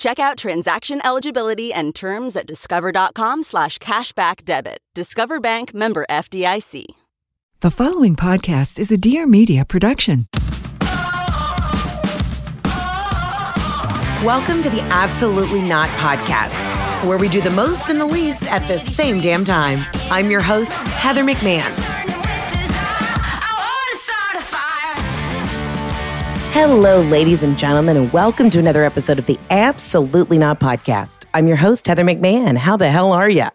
Check out transaction eligibility and terms at discover.com slash cashback debit. Discover Bank member FDIC. The following podcast is a Dear Media production. Welcome to the Absolutely Not podcast, where we do the most and the least at the same damn time. I'm your host, Heather McMahon. Hello, ladies and gentlemen, and welcome to another episode of the Absolutely Not podcast. I'm your host, Heather McMahon. How the hell are you?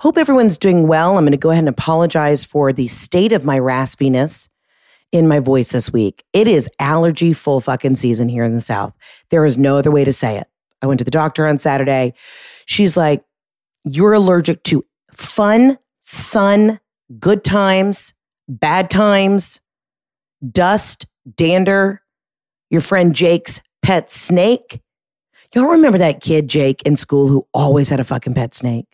Hope everyone's doing well. I'm going to go ahead and apologize for the state of my raspiness in my voice this week. It is allergy full fucking season here in the South. There is no other way to say it. I went to the doctor on Saturday. She's like, You're allergic to fun, sun, good times, bad times, dust, dander, your friend Jake's pet snake. Y'all remember that kid, Jake, in school who always had a fucking pet snake?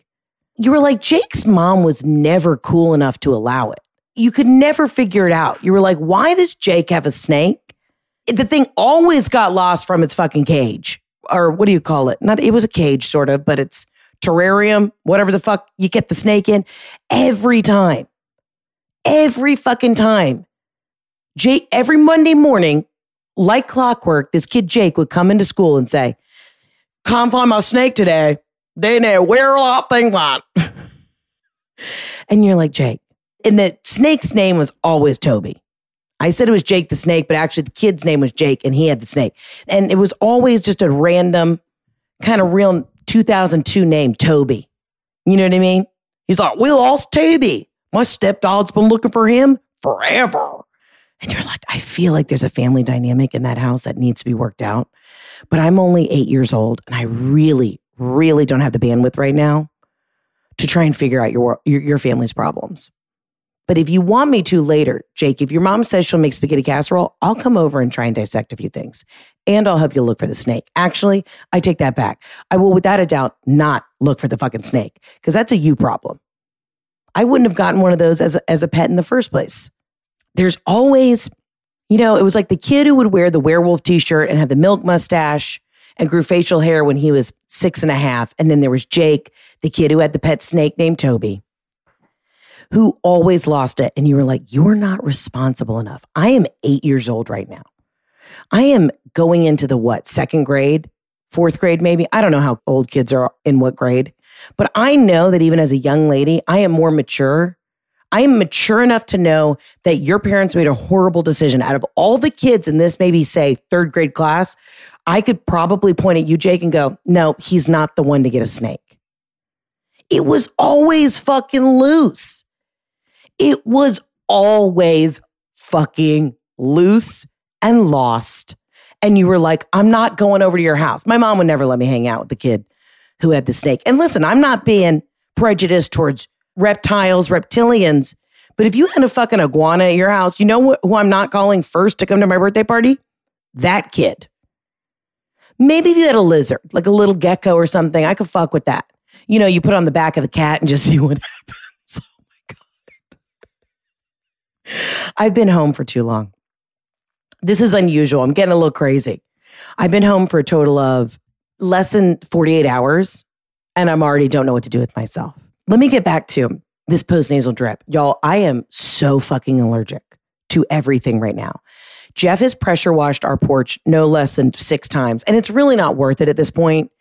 You were like, Jake's mom was never cool enough to allow it. You could never figure it out. You were like, why does Jake have a snake? The thing always got lost from its fucking cage. Or what do you call it? Not, it was a cage, sort of, but it's terrarium, whatever the fuck you get the snake in. Every time. Every fucking time. Jake, every Monday morning, like clockwork, this kid Jake would come into school and say, Can't find my snake today. They know where that thing went. and you're like, Jake. And the snake's name was always Toby. I said it was Jake the snake, but actually the kid's name was Jake and he had the snake. And it was always just a random, kind of real 2002 name, Toby. You know what I mean? He's like, We lost Toby. My stepdad's been looking for him forever. And you're like, I feel like there's a family dynamic in that house that needs to be worked out. But I'm only eight years old and I really, really don't have the bandwidth right now to try and figure out your, your, your family's problems. But if you want me to later, Jake, if your mom says she'll make spaghetti casserole, I'll come over and try and dissect a few things. And I'll help you look for the snake. Actually, I take that back. I will, without a doubt, not look for the fucking snake because that's a you problem. I wouldn't have gotten one of those as a, as a pet in the first place there's always, you know, it was like the kid who would wear the werewolf t shirt and have the milk mustache and grew facial hair when he was six and a half. And then there was Jake, the kid who had the pet snake named Toby, who always lost it. And you were like, you're not responsible enough. I am eight years old right now. I am going into the what, second grade, fourth grade, maybe? I don't know how old kids are in what grade. But I know that even as a young lady, I am more mature I am mature enough to know that your parents made a horrible decision. Out of all the kids in this, maybe say third grade class, I could probably point at you, Jake, and go, no, he's not the one to get a snake. It was always fucking loose. It was always fucking loose and lost. And you were like, I'm not going over to your house. My mom would never let me hang out with the kid who had the snake. And listen, I'm not being prejudiced towards reptiles, reptilians. But if you had a fucking iguana at your house, you know who I'm not calling first to come to my birthday party? That kid. Maybe if you had a lizard, like a little gecko or something, I could fuck with that. You know, you put on the back of the cat and just see what happens. Oh my God. I've been home for too long. This is unusual. I'm getting a little crazy. I've been home for a total of less than 48 hours, and I'm already don't know what to do with myself. Let me get back to this postnasal drip. Y'all, I am so fucking allergic to everything right now. Jeff has pressure washed our porch no less than six times, and it's really not worth it at this point.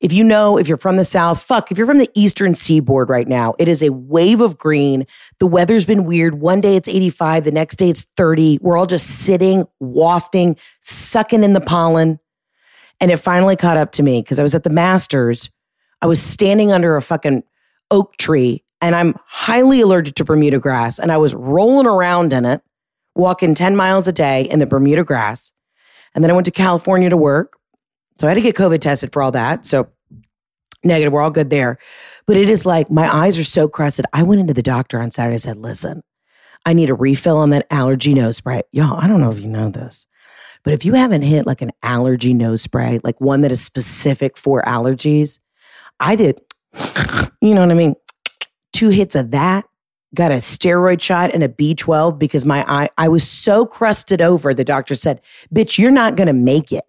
If you know, if you're from the South, fuck, if you're from the Eastern Seaboard right now, it is a wave of green. The weather's been weird. One day it's 85, the next day it's 30. We're all just sitting, wafting, sucking in the pollen. And it finally caught up to me because I was at the Masters. I was standing under a fucking oak tree and I'm highly allergic to Bermuda grass. And I was rolling around in it, walking 10 miles a day in the Bermuda grass. And then I went to California to work. So I had to get COVID tested for all that. So negative, we're all good there. But it is like my eyes are so crusted. I went into the doctor on Saturday and said, listen, I need a refill on that allergy nose spray. Y'all, I don't know if you know this, but if you haven't hit like an allergy nose spray, like one that is specific for allergies, I did, you know what I mean? Two hits of that, got a steroid shot and a B12 because my eye, I was so crusted over. The doctor said, bitch, you're not going to make it.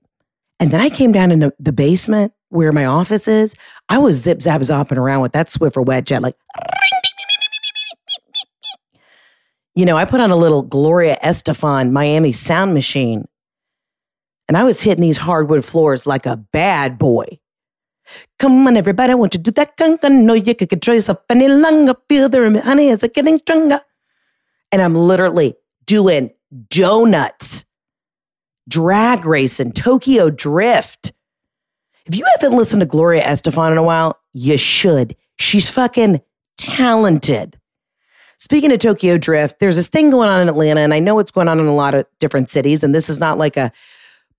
And then I came down into the basement where my office is. I was zip zap zopping around with that Swiffer wet jet, like, you know, I put on a little Gloria Estefan Miami sound machine and I was hitting these hardwood floors like a bad boy. Come on, everybody, I want you to do that conga. No, you can control yourself any longer. Feel the room, honey is it getting stronger. And I'm literally doing donuts drag racing, Tokyo Drift. If you haven't listened to Gloria Estefan in a while, you should. She's fucking talented. Speaking of Tokyo Drift, there's this thing going on in Atlanta, and I know it's going on in a lot of different cities, and this is not like a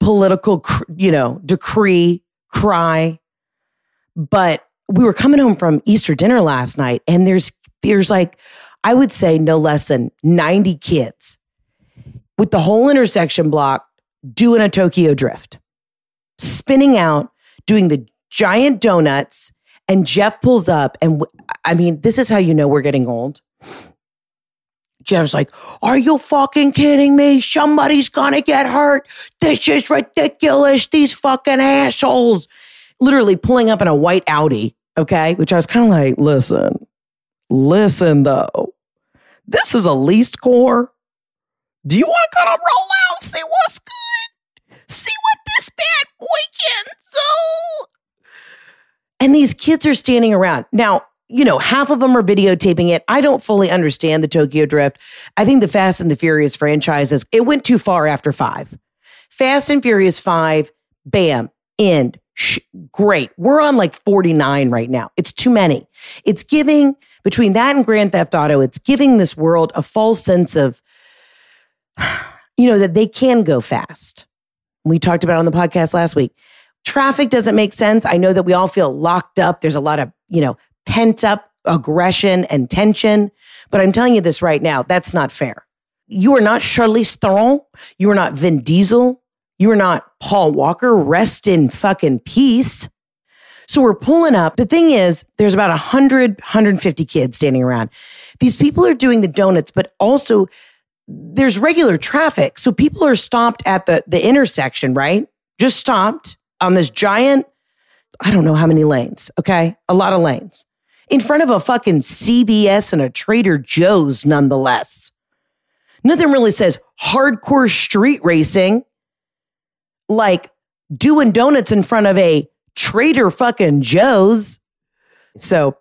political, you know, decree, cry. But we were coming home from Easter dinner last night, and there's there's like, I would say no less than 90 kids with the whole intersection blocked doing a Tokyo drift, spinning out, doing the giant donuts. And Jeff pulls up. And I mean, this is how you know we're getting old. Jeff's like, Are you fucking kidding me? Somebody's gonna get hurt. This is ridiculous. These fucking assholes. Literally pulling up in a white Audi. Okay. Which I was kind of like, Listen, listen though. This is a leased core. Do you want to kind of roll out see what's good? See what this bad boy can do. And these kids are standing around. Now, you know, half of them are videotaping it. I don't fully understand the Tokyo Drift. I think the Fast and the Furious franchises, it went too far after five. Fast and Furious 5, bam, end. Sh- great. We're on like 49 right now. It's too many. It's giving, between that and Grand Theft Auto, it's giving this world a false sense of, you know, that they can go fast. We talked about on the podcast last week. Traffic doesn't make sense. I know that we all feel locked up. There's a lot of, you know, pent up aggression and tension. But I'm telling you this right now, that's not fair. You are not Charlize Theron. You are not Vin Diesel. You are not Paul Walker. Rest in fucking peace. So we're pulling up. The thing is, there's about 100, 150 kids standing around. These people are doing the donuts, but also there's regular traffic. So people are stopped at the, the intersection, right? Just stopped on this giant, I don't know how many lanes, okay? A lot of lanes. In front of a fucking CVS and a Trader Joe's, nonetheless. Nothing really says hardcore street racing like doing donuts in front of a Trader fucking Joe's. So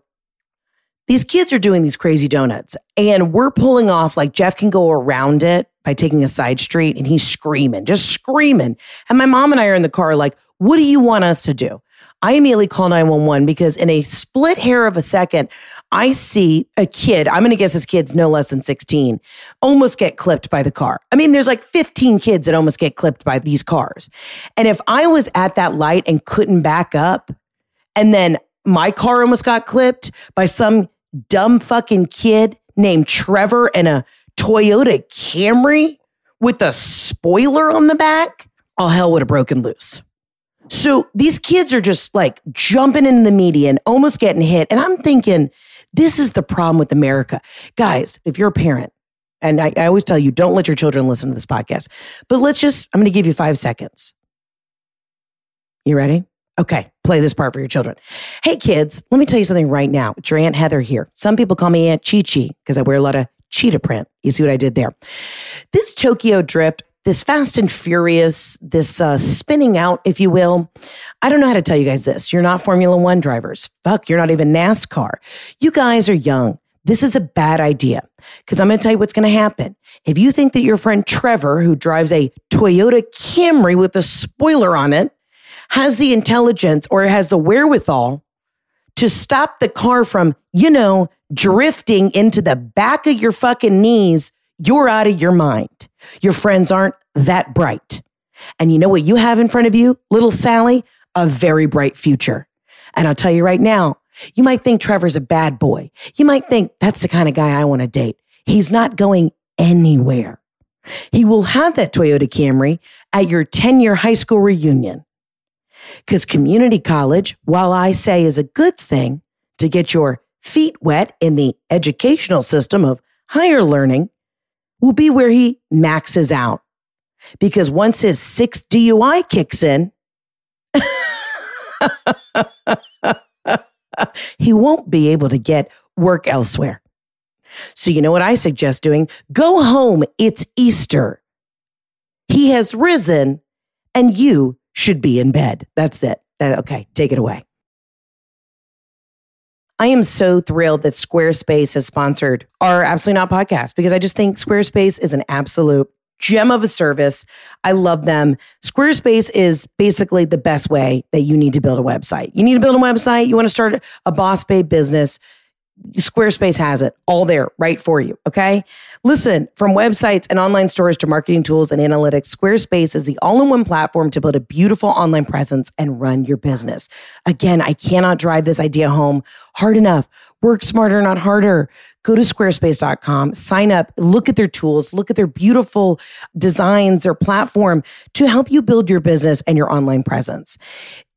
these kids are doing these crazy donuts and we're pulling off like Jeff can go around it by taking a side street and he's screaming, just screaming. And my mom and I are in the car like, what do you want us to do? I immediately call 911 because in a split hair of a second, I see a kid, I'm going to guess this kid's no less than 16, almost get clipped by the car. I mean, there's like 15 kids that almost get clipped by these cars. And if I was at that light and couldn't back up, and then my car almost got clipped by some dumb fucking kid named Trevor and a Toyota Camry with a spoiler on the back, all hell would have broken loose. So these kids are just like jumping in the median, almost getting hit. And I'm thinking, this is the problem with America. Guys, if you're a parent, and I, I always tell you, don't let your children listen to this podcast, but let's just, I'm going to give you five seconds. You ready? Okay, play this part for your children. Hey, kids, let me tell you something right now. It's your Aunt Heather here. Some people call me Aunt Chi Chi because I wear a lot of cheetah print. You see what I did there? This Tokyo Drift, this fast and furious, this uh, spinning out, if you will. I don't know how to tell you guys this. You're not Formula One drivers. Fuck, you're not even NASCAR. You guys are young. This is a bad idea because I'm going to tell you what's going to happen. If you think that your friend Trevor, who drives a Toyota Camry with a spoiler on it, has the intelligence or has the wherewithal to stop the car from, you know, drifting into the back of your fucking knees, you're out of your mind. Your friends aren't that bright. And you know what you have in front of you, little Sally? A very bright future. And I'll tell you right now, you might think Trevor's a bad boy. You might think that's the kind of guy I want to date. He's not going anywhere. He will have that Toyota Camry at your 10 year high school reunion. Because community college, while I say is a good thing to get your feet wet in the educational system of higher learning, will be where he maxes out. Because once his sixth DUI kicks in, he won't be able to get work elsewhere. So, you know what I suggest doing? Go home. It's Easter. He has risen and you should be in bed. That's it. Okay, take it away. I am so thrilled that Squarespace has sponsored our Absolutely Not podcast because I just think Squarespace is an absolute gem of a service. I love them. Squarespace is basically the best way that you need to build a website. You need to build a website, you want to start a boss babe business. Squarespace has it all there right for you. Okay. Listen, from websites and online stores to marketing tools and analytics, Squarespace is the all in one platform to build a beautiful online presence and run your business. Again, I cannot drive this idea home hard enough. Work smarter, not harder. Go to squarespace.com, sign up, look at their tools, look at their beautiful designs, their platform to help you build your business and your online presence.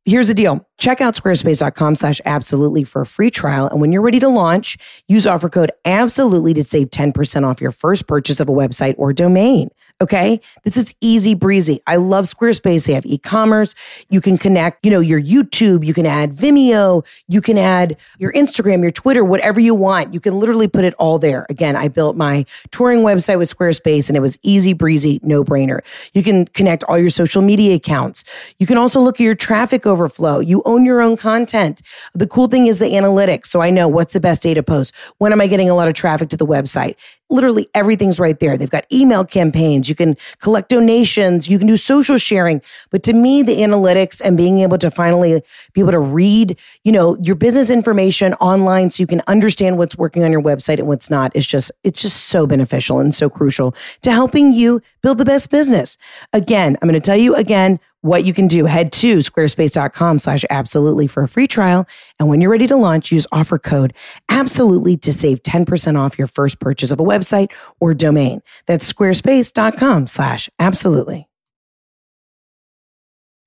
Here's the deal. Check out squarespace.com slash absolutely for a free trial. And when you're ready to launch, use offer code absolutely to save 10% off your first purchase of a website or domain. Okay. This is easy breezy. I love Squarespace. They have e-commerce. You can connect, you know, your YouTube. You can add Vimeo. You can add your Instagram, your Twitter, whatever you want. You can literally put it all there. Again, I built my touring website with Squarespace and it was easy breezy, no brainer. You can connect all your social media accounts. You can also look at your traffic overflow. You own your own content. The cool thing is the analytics. So I know what's the best data post. When am I getting a lot of traffic to the website? Literally everything's right there. They've got email campaigns. You can collect donations. You can do social sharing. But to me, the analytics and being able to finally be able to read, you know, your business information online so you can understand what's working on your website and what's not is just, it's just so beneficial and so crucial to helping you build the best business. Again, I'm going to tell you again, what you can do, head to squarespace.com slash absolutely for a free trial. And when you're ready to launch, use offer code absolutely to save 10% off your first purchase of a website or domain. That's squarespace.com slash absolutely.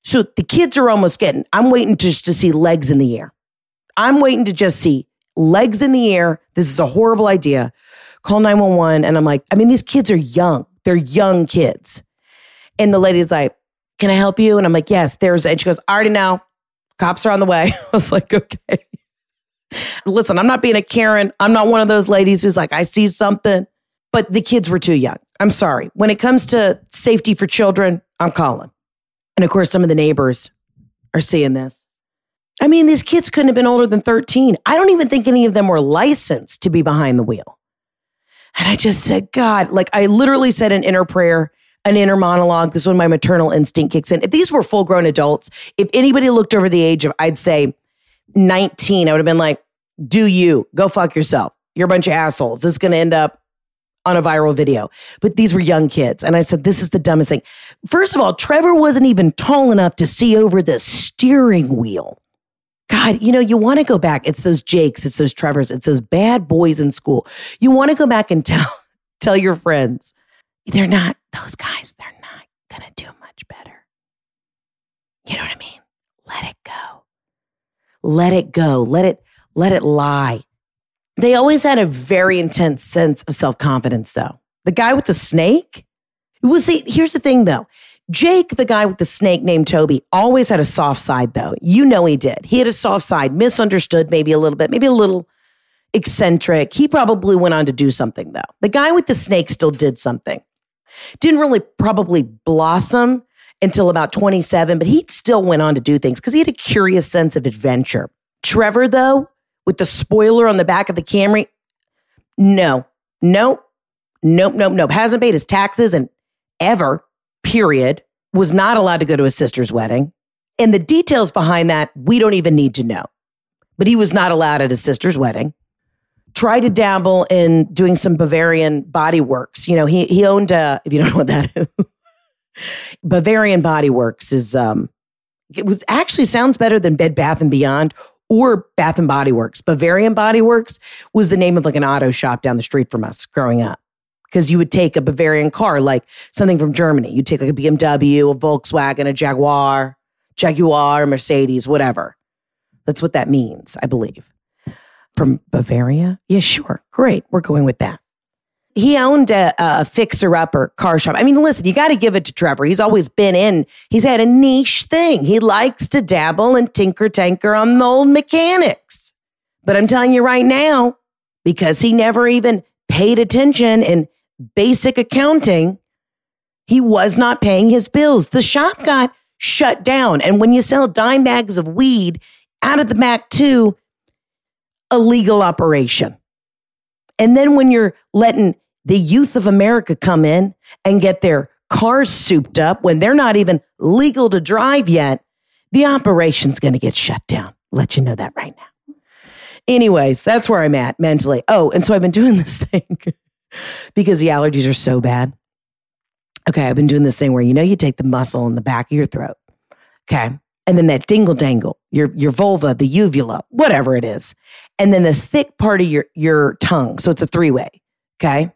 So the kids are almost getting, I'm waiting just to see legs in the air. I'm waiting to just see legs in the air. This is a horrible idea. Call 911. And I'm like, I mean, these kids are young. They're young kids. And the lady's like, can I help you? And I'm like, yes, there's, and she goes, I already know. Cops are on the way. I was like, okay. Listen, I'm not being a Karen. I'm not one of those ladies who's like, I see something, but the kids were too young. I'm sorry. When it comes to safety for children, I'm calling. And of course, some of the neighbors are seeing this. I mean, these kids couldn't have been older than 13. I don't even think any of them were licensed to be behind the wheel. And I just said, God, like I literally said an inner prayer an inner monologue. This is when my maternal instinct kicks in. If these were full grown adults, if anybody looked over the age of, I'd say 19, I would have been like, do you go fuck yourself? You're a bunch of assholes. This is going to end up on a viral video. But these were young kids. And I said, this is the dumbest thing. First of all, Trevor wasn't even tall enough to see over the steering wheel. God, you know, you want to go back. It's those Jakes, it's those Trevors, it's those bad boys in school. You want to go back and tell tell your friends they're not, those guys, they're not going to do much better. You know what I mean? Let it go. Let it go. Let it, let it lie. They always had a very intense sense of self confidence, though. The guy with the snake, well, see, here's the thing, though. Jake, the guy with the snake named Toby, always had a soft side, though. You know he did. He had a soft side, misunderstood maybe a little bit, maybe a little eccentric. He probably went on to do something, though. The guy with the snake still did something. Didn't really probably blossom until about 27, but he still went on to do things because he had a curious sense of adventure. Trevor, though, with the spoiler on the back of the Camry, no, nope, nope, nope, nope. Hasn't paid his taxes and ever, period. Was not allowed to go to his sister's wedding. And the details behind that, we don't even need to know. But he was not allowed at his sister's wedding. Tried to dabble in doing some Bavarian body works. You know, he he owned a, if you don't know what that is. Bavarian Body Works is um it was actually sounds better than Bed Bath and Beyond or Bath and Body Works. Bavarian Body Works was the name of like an auto shop down the street from us growing up. Because you would take a Bavarian car, like something from Germany. You'd take like a BMW, a Volkswagen, a Jaguar, Jaguar, Mercedes, whatever. That's what that means, I believe. From Bavaria? Yeah, sure. Great. We're going with that he owned a, a fixer upper car shop. I mean, listen, you got to give it to Trevor. He's always been in, he's had a niche thing. He likes to dabble and tinker tanker on the old mechanics. But I'm telling you right now, because he never even paid attention in basic accounting, he was not paying his bills. The shop got shut down. And when you sell dime bags of weed out of the back, too, illegal operation. And then when you're letting the youth of America come in and get their cars souped up when they're not even legal to drive yet, the operation's going to get shut down. Let you know that right now. Anyways, that's where I'm at mentally. Oh, and so I've been doing this thing because the allergies are so bad. Okay, I've been doing this thing where you know you take the muscle in the back of your throat. Okay. And then that dingle dangle, your your vulva, the uvula, whatever it is. And then the thick part of your your tongue. So it's a three-way. Okay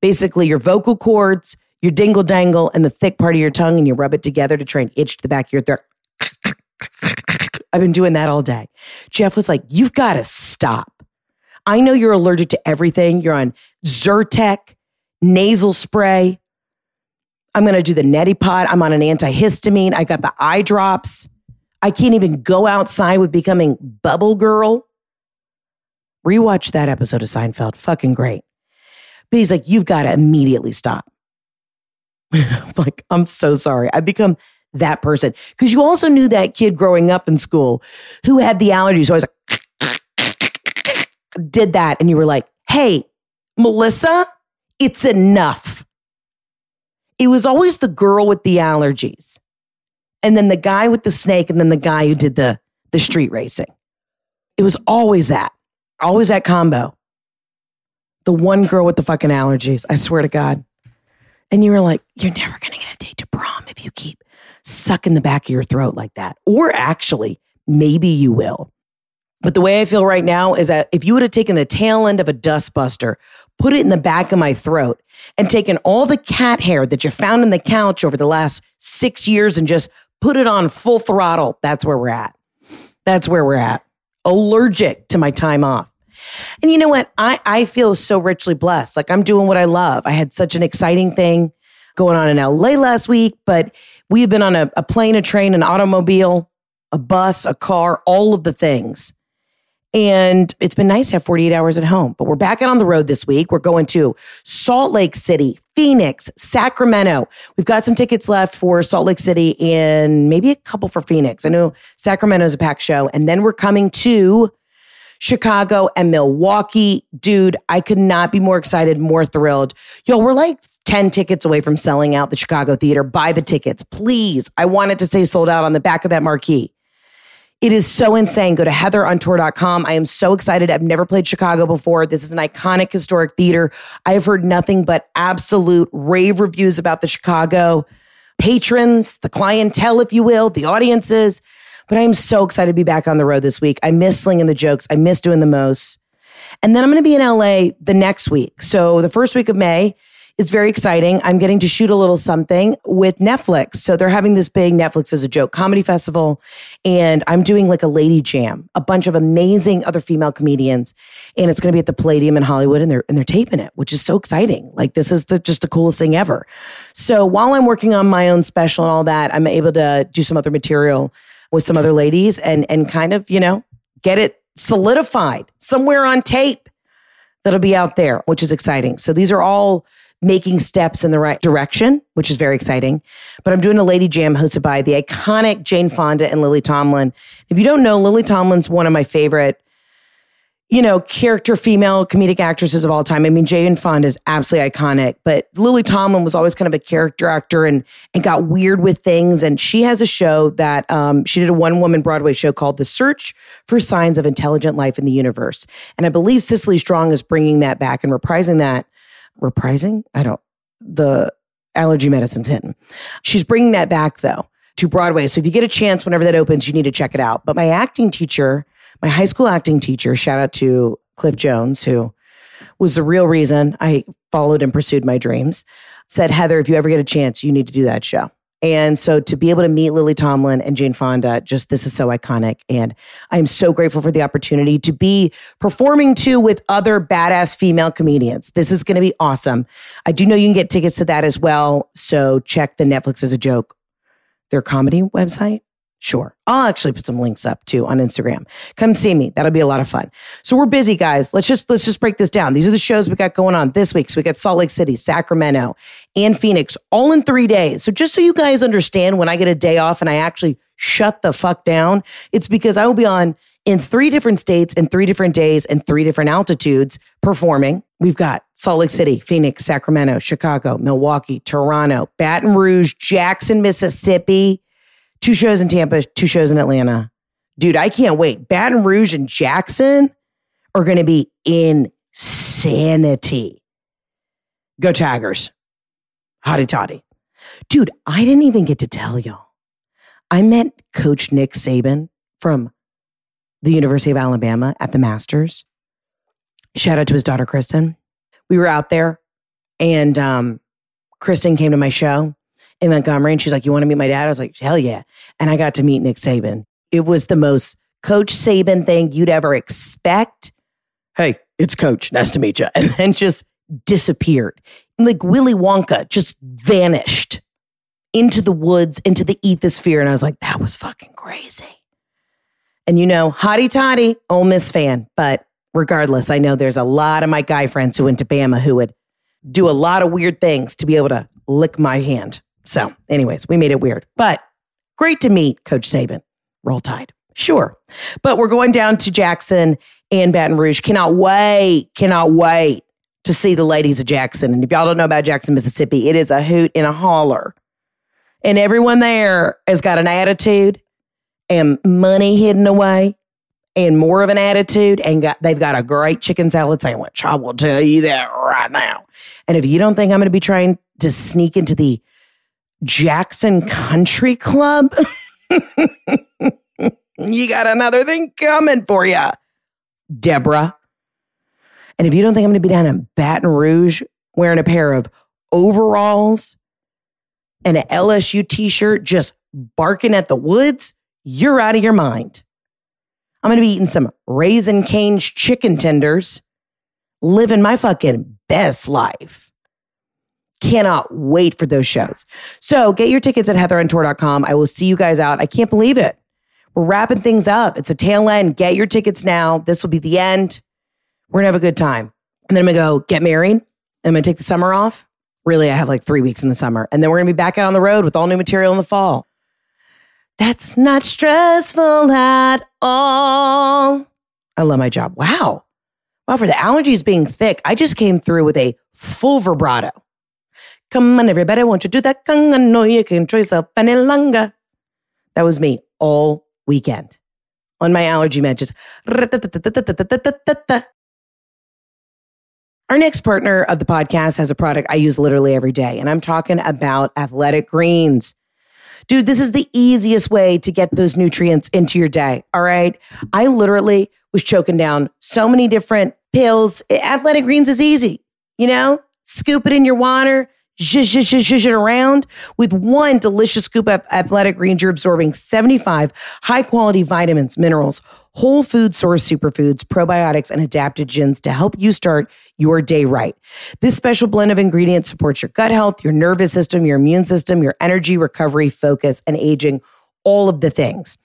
basically your vocal cords, your dingle dangle, and the thick part of your tongue, and you rub it together to try and itch the back of your throat. I've been doing that all day. Jeff was like, You've got to stop. I know you're allergic to everything. You're on Zyrtec, nasal spray. I'm going to do the neti pot. I'm on an antihistamine. I got the eye drops. I can't even go outside with becoming bubble girl. Rewatch that episode of Seinfeld. Fucking great. But he's like, you've got to immediately stop. like, I'm so sorry. I've become that person. Because you also knew that kid growing up in school who had the allergies. So I was like, did that. And you were like, hey, Melissa, it's enough. It was always the girl with the allergies. And then the guy with the snake, and then the guy who did the, the street racing. It was always that, always that combo the one girl with the fucking allergies. I swear to God. And you were like, you're never to get a date to prom if you keep sucking the back of your throat like that. Or actually, maybe you will. But the way I feel right now is that if you would have taken the tail end of a dustbuster, put it in the back of my throat, and taken all the cat hair that you found in the couch over the last six years and just put it on full throttle, that's where we're at. That's where we're at. Allergic to my time off. And you know what? I, I feel so richly blessed. Like I'm doing what I love. I had such an exciting thing going on in LA last week, but we've been on a, a plane, a train, an automobile, a bus, a car, all of the things. And it's been nice to have 48 hours at home, but we're back out on the road this week. We're going to Salt Lake City, Phoenix, Sacramento. We've got some tickets left for Salt Lake City and maybe a couple for Phoenix. I know Sacramento is a packed show. And then we're coming to Chicago and Milwaukee. Dude, I could not be more excited, more thrilled. Yo, we're like 10 tickets away from selling out the Chicago Theater. Buy the tickets, please. I wanted to say sold out on the back of that marquee. It is so insane. Go to heatherontour.com. I am so excited. I've never played Chicago before. This is an iconic historic theater. I have heard nothing but absolute rave reviews about the Chicago patrons, the clientele, if you will, the audiences. But I am so excited to be back on the road this week. I miss slinging the jokes. I miss doing the most. And then I'm going to be in LA the next week. So the first week of May is very exciting. I'm getting to shoot a little something with Netflix. So they're having this big Netflix Is A Joke comedy festival. And I'm doing like a lady jam, a bunch of amazing other female comedians. And it's going to be at the Palladium in Hollywood and they're, and they're taping it, which is so exciting. Like this is the, just the coolest thing ever. So while I'm working on my own special and all that, I'm able to do some other material with some other ladies and and kind of, you know, get it solidified somewhere on tape that'll be out there, which is exciting. So these are all making steps in the right direction, which is very exciting. But I'm doing a Lady Jam hosted by the iconic Jane Fonda and Lily Tomlin. If you don't know, Lily Tomlin's one of my favorite you know, character female comedic actresses of all time. I mean, Jane Fonda is absolutely iconic, but Lily Tomlin was always kind of a character actor and and got weird with things. And she has a show that um, she did a one woman Broadway show called The Search for Signs of Intelligent Life in the Universe. And I believe Cecily Strong is bringing that back and reprising that. Reprising? I don't. The allergy medicine's hitting. She's bringing that back though to Broadway. So if you get a chance whenever that opens, you need to check it out. But my acting teacher my high school acting teacher, shout out to Cliff Jones, who was the real reason I followed and pursued my dreams, said, Heather, if you ever get a chance, you need to do that show. And so to be able to meet Lily Tomlin and Jane Fonda, just this is so iconic. And I'm so grateful for the opportunity to be performing too with other badass female comedians. This is going to be awesome. I do know you can get tickets to that as well. So check the Netflix Is A Joke, their comedy website. Sure. I'll actually put some links up too on Instagram. Come see me. That'll be a lot of fun. So we're busy, guys. Let's just let's just break this down. These are the shows we got going on this week. So we got Salt Lake City, Sacramento, and Phoenix, all in three days. So just so you guys understand, when I get a day off and I actually shut the fuck down, it's because I will be on in three different states in three different days and three different altitudes performing. We've got Salt Lake City, Phoenix, Sacramento, Chicago, Milwaukee, Toronto, Baton Rouge, Jackson, Mississippi two shows in Tampa, two shows in Atlanta. Dude, I can't wait. Baton Rouge and Jackson are going to be insanity. Go Tigers. Hotty toddy. Dude, I didn't even get to tell y'all. I met Coach Nick Saban from the University of Alabama at the Masters. Shout out to his daughter, Kristen. We were out there and um, Kristen came to my show in Montgomery. And she's like, You want to meet my dad? I was like, Hell yeah. And I got to meet Nick Saban. It was the most Coach Saban thing you'd ever expect. Hey, it's Coach. Nice to meet you. And then just disappeared. Like Willy Wonka just vanished into the woods, into the ethosphere. And I was like, That was fucking crazy. And you know, hottie toddy, Ole Miss fan. But regardless, I know there's a lot of my guy friends who went to Bama who would do a lot of weird things to be able to lick my hand. So, anyways, we made it weird, but great to meet Coach Saban. Roll Tide. Sure. But we're going down to Jackson and Baton Rouge. Cannot wait. Cannot wait to see the ladies of Jackson. And if y'all don't know about Jackson, Mississippi, it is a hoot and a holler. And everyone there has got an attitude and money hidden away and more of an attitude and got they've got a great chicken salad sandwich. I will tell you that right now. And if you don't think I'm going to be trying to sneak into the Jackson Country Club. you got another thing coming for you, Deborah. And if you don't think I'm going to be down in Baton Rouge wearing a pair of overalls and an LSU t shirt just barking at the woods, you're out of your mind. I'm going to be eating some Raising Cane's chicken tenders, living my fucking best life. Cannot wait for those shows. So get your tickets at heatherontour.com. I will see you guys out. I can't believe it. We're wrapping things up. It's a tail end. Get your tickets now. This will be the end. We're to have a good time. And then I'm to go get married. I'm to take the summer off. Really, I have like three weeks in the summer. And then we're to be back out on the road with all new material in the fall. That's not stressful at all. I love my job. Wow. Wow, for the allergies being thick, I just came through with a full vibrato. Come on, everybody, won't you do that? I know you can enjoy yourself any longer. That was me all weekend on my allergy matches. Our next partner of the podcast has a product I use literally every day, and I'm talking about athletic greens. Dude, this is the easiest way to get those nutrients into your day. All right. I literally was choking down so many different pills. Athletic greens is easy, you know, scoop it in your water, zhuzh, zhuzh, zhuzh around. With one delicious scoop of athletic greens, you're absorbing 75 high quality vitamins, minerals, whole food source superfoods, probiotics, and adaptogens to help you start your day right. This special blend of ingredients supports your gut health, your nervous system, your immune system, your energy, recovery, focus, and aging, all of the things.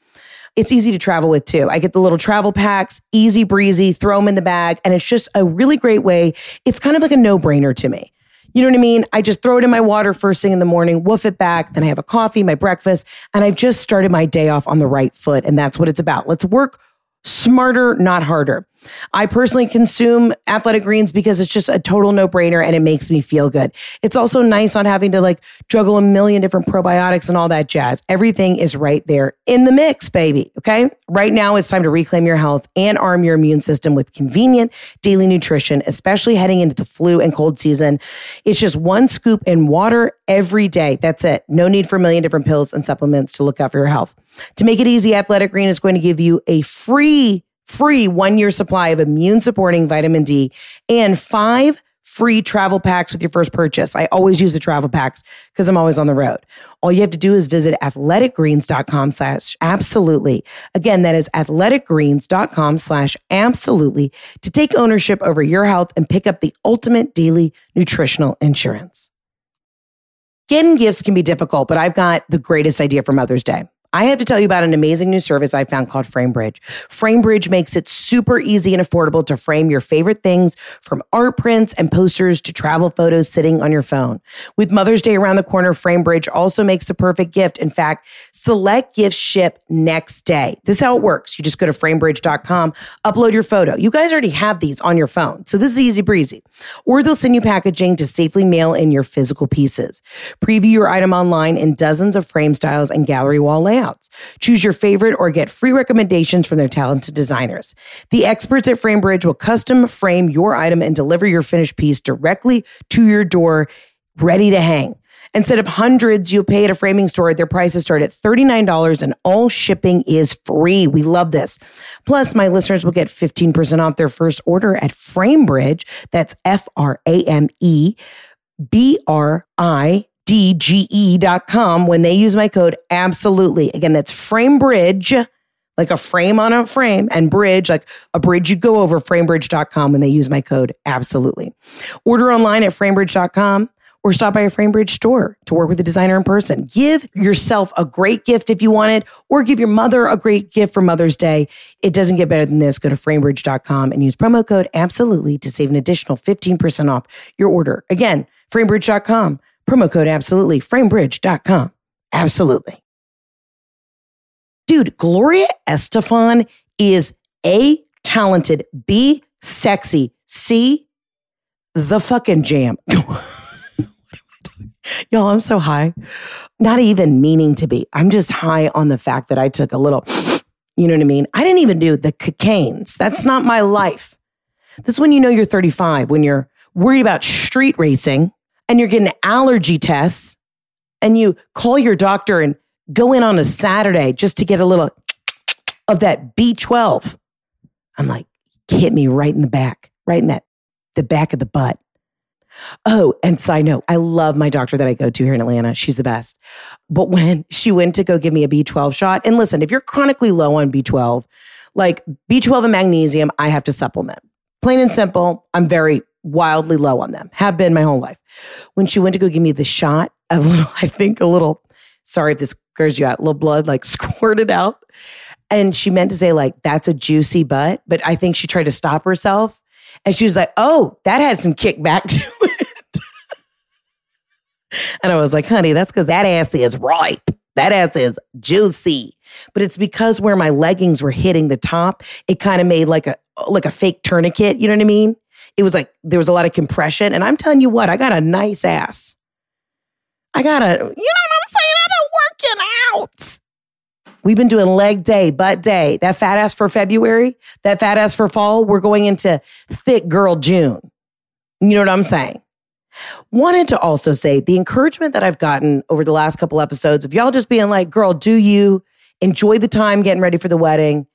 It's easy to travel with too. I get the little travel packs, easy breezy, throw them in the bag, and it's just a really great way. It's kind of like a no brainer to me. You know what I mean? I just throw it in my water first thing in the morning, woof it back. Then I have a coffee, my breakfast, and I've just started my day off on the right foot. And that's what it's about. Let's work smarter, not harder. I personally consume athletic greens because it's just a total no brainer and it makes me feel good. It's also nice not having to like juggle a million different probiotics and all that jazz. Everything is right there in the mix, baby. Okay. Right now it's time to reclaim your health and arm your immune system with convenient daily nutrition, especially heading into the flu and cold season. It's just one scoop in water every day. That's it. No need for a million different pills and supplements to look out for your health. To make it easy, Athletic Green is going to give you a free free one year supply of immune supporting vitamin D and five free travel packs with your first purchase. I always use the travel packs because I'm always on the road. All you have to do is visit athleticgreens.com slash absolutely. Again, that is athleticgreens.com slash absolutely to take ownership over your health and pick up the ultimate daily nutritional insurance. Getting gifts can be difficult, but I've got the greatest idea for Mother's Day. I have to tell you about an amazing new service I found called FrameBridge. FrameBridge makes it super easy and affordable to frame your favorite things from art prints and posters to travel photos sitting on your phone. With Mother's Day around the corner, FrameBridge also makes the perfect gift. In fact, select gifts ship next day. This is how it works. You just go to framebridge.com, upload your photo. You guys already have these on your phone, so this is easy breezy. Or they'll send you packaging to safely mail in your physical pieces. Preview your item online in dozens of frame styles and gallery wall layouts layouts. Choose your favorite or get free recommendations from their talented designers. The experts at FrameBridge will custom frame your item and deliver your finished piece directly to your door, ready to hang. Instead of hundreds you'll pay at a framing store, their prices start at $39 and all shipping is free. We love this. Plus, my listeners will get 15% off their first order at FrameBridge. That's F R A M E B R I dge.com when they use my code absolutely. Again, that's frame bridge, like a frame on a frame, and bridge, like a bridge you go over, framebridge.com when they use my code absolutely. Order online at framebridge.com or stop by a Framebridge store to work with a designer in person. Give yourself a great gift if you want it, or give your mother a great gift for Mother's Day. It doesn't get better than this. Go to framebridge.com and use promo code absolutely to save an additional 15% off your order. Again, framebridge.com Promo code absolutely. Framebridge.com. Absolutely. Dude, Gloria Estefan is A, talented, B, sexy, C, the fucking jam. Y'all, I'm so high. Not even meaning to be. I'm just high on the fact that I took a little, you know what I mean? I didn't even do the cocaines. That's not my life. This is when you know you're 35, when you're worried about street racing and you're getting allergy tests and you call your doctor and go in on a Saturday just to get a little of that B12. I'm like, hit me right in the back, right in that, the back of the butt. Oh, and side note, I love my doctor that I go to here in Atlanta. She's the best. But when she went to go give me a B12 shot, and listen, if you're chronically low on B12, like B12 and magnesium, I have to supplement. Plain and simple, I'm very wildly low on them, have been my whole life. When she went to go give me the shot, a little, I think a little, sorry if this scares you out, a little blood like squirted out. And she meant to say, like, that's a juicy butt. But I think she tried to stop herself. And she was like, oh, that had some kickback to it. and I was like, honey, that's because that ass is ripe. That ass is juicy. But it's because where my leggings were hitting the top, it kind of made like a like a fake tourniquet. You know what I mean? It was like there was a lot of compression. And I'm telling you what, I got a nice ass. I got a, you know what I'm saying? I've been working out. We've been doing leg day, butt day. That fat ass for February, that fat ass for fall. We're going into thick girl June. You know what I'm saying? Wanted to also say the encouragement that I've gotten over the last couple episodes of y'all just being like, girl, do you enjoy the time getting ready for the wedding?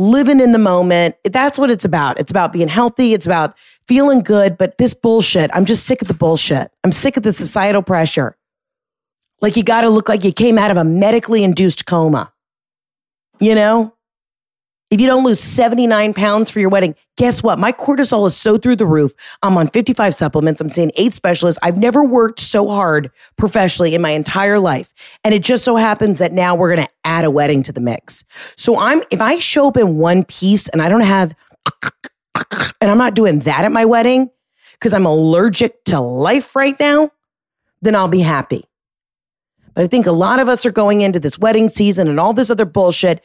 Living in the moment. That's what it's about. It's about being healthy. It's about feeling good. But this bullshit, I'm just sick of the bullshit. I'm sick of the societal pressure. Like you got to look like you came out of a medically induced coma. You know? If you don't lose 79 pounds for your wedding, guess what? My cortisol is so through the roof. I'm on 55 supplements. I'm seeing eight specialists. I've never worked so hard professionally in my entire life. And it just so happens that now we're going to add a wedding to the mix. So I'm, if I show up in one piece and I don't have, and I'm not doing that at my wedding, because I'm allergic to life right now, then I'll be happy. But I think a lot of us are going into this wedding season and all this other bullshit.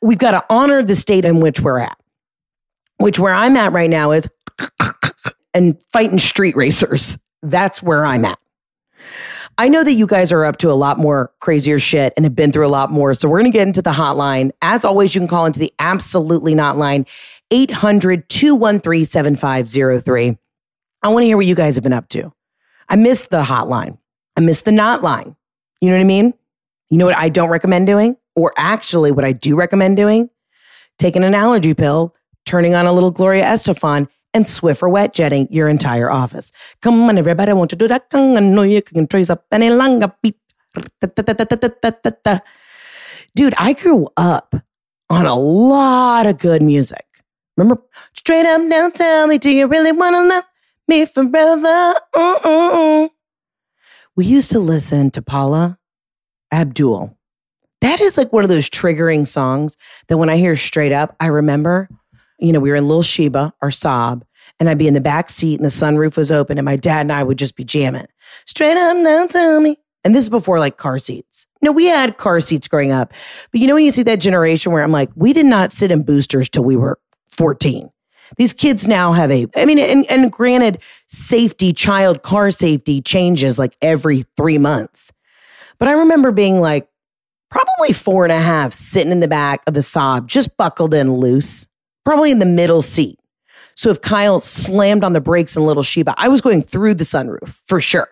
We've got to honor the state in which we're at, which where I'm at right now is and fighting street racers. That's where I'm at. I know that you guys are up to a lot more crazier shit and have been through a lot more. So we're going to get into the hotline. As always, you can call into the absolutely not line 800 213 7503. I want to hear what you guys have been up to. I miss the hotline. I miss the not line. You know what I mean? You know what I don't recommend doing? Or actually, what I do recommend doing? Taking an allergy pill, turning on a little Gloria Estefan, and Swiffer wet jetting your entire office. Come on, everybody, want to do that. I know you can trace up any longer beat. Dude, I grew up on a lot of good music. Remember, straight up now, tell me, do you really want to love me forever? Uh-uh. We used to listen to Paula Abdul. That is like one of those triggering songs that when I hear straight up, I remember you know, we were in Little Sheba or Saab, and I'd be in the back seat and the sunroof was open, and my dad and I would just be jamming. Straight up now, tell me. And this is before like car seats. No, we had car seats growing up. But you know, when you see that generation where I'm like, we did not sit in boosters till we were 14. These kids now have a, I mean, and, and granted, safety, child car safety changes like every three months. But I remember being like, probably four and a half, sitting in the back of the Saab, just buckled in loose probably in the middle seat. So if Kyle slammed on the brakes in Little Sheba, I was going through the sunroof for sure.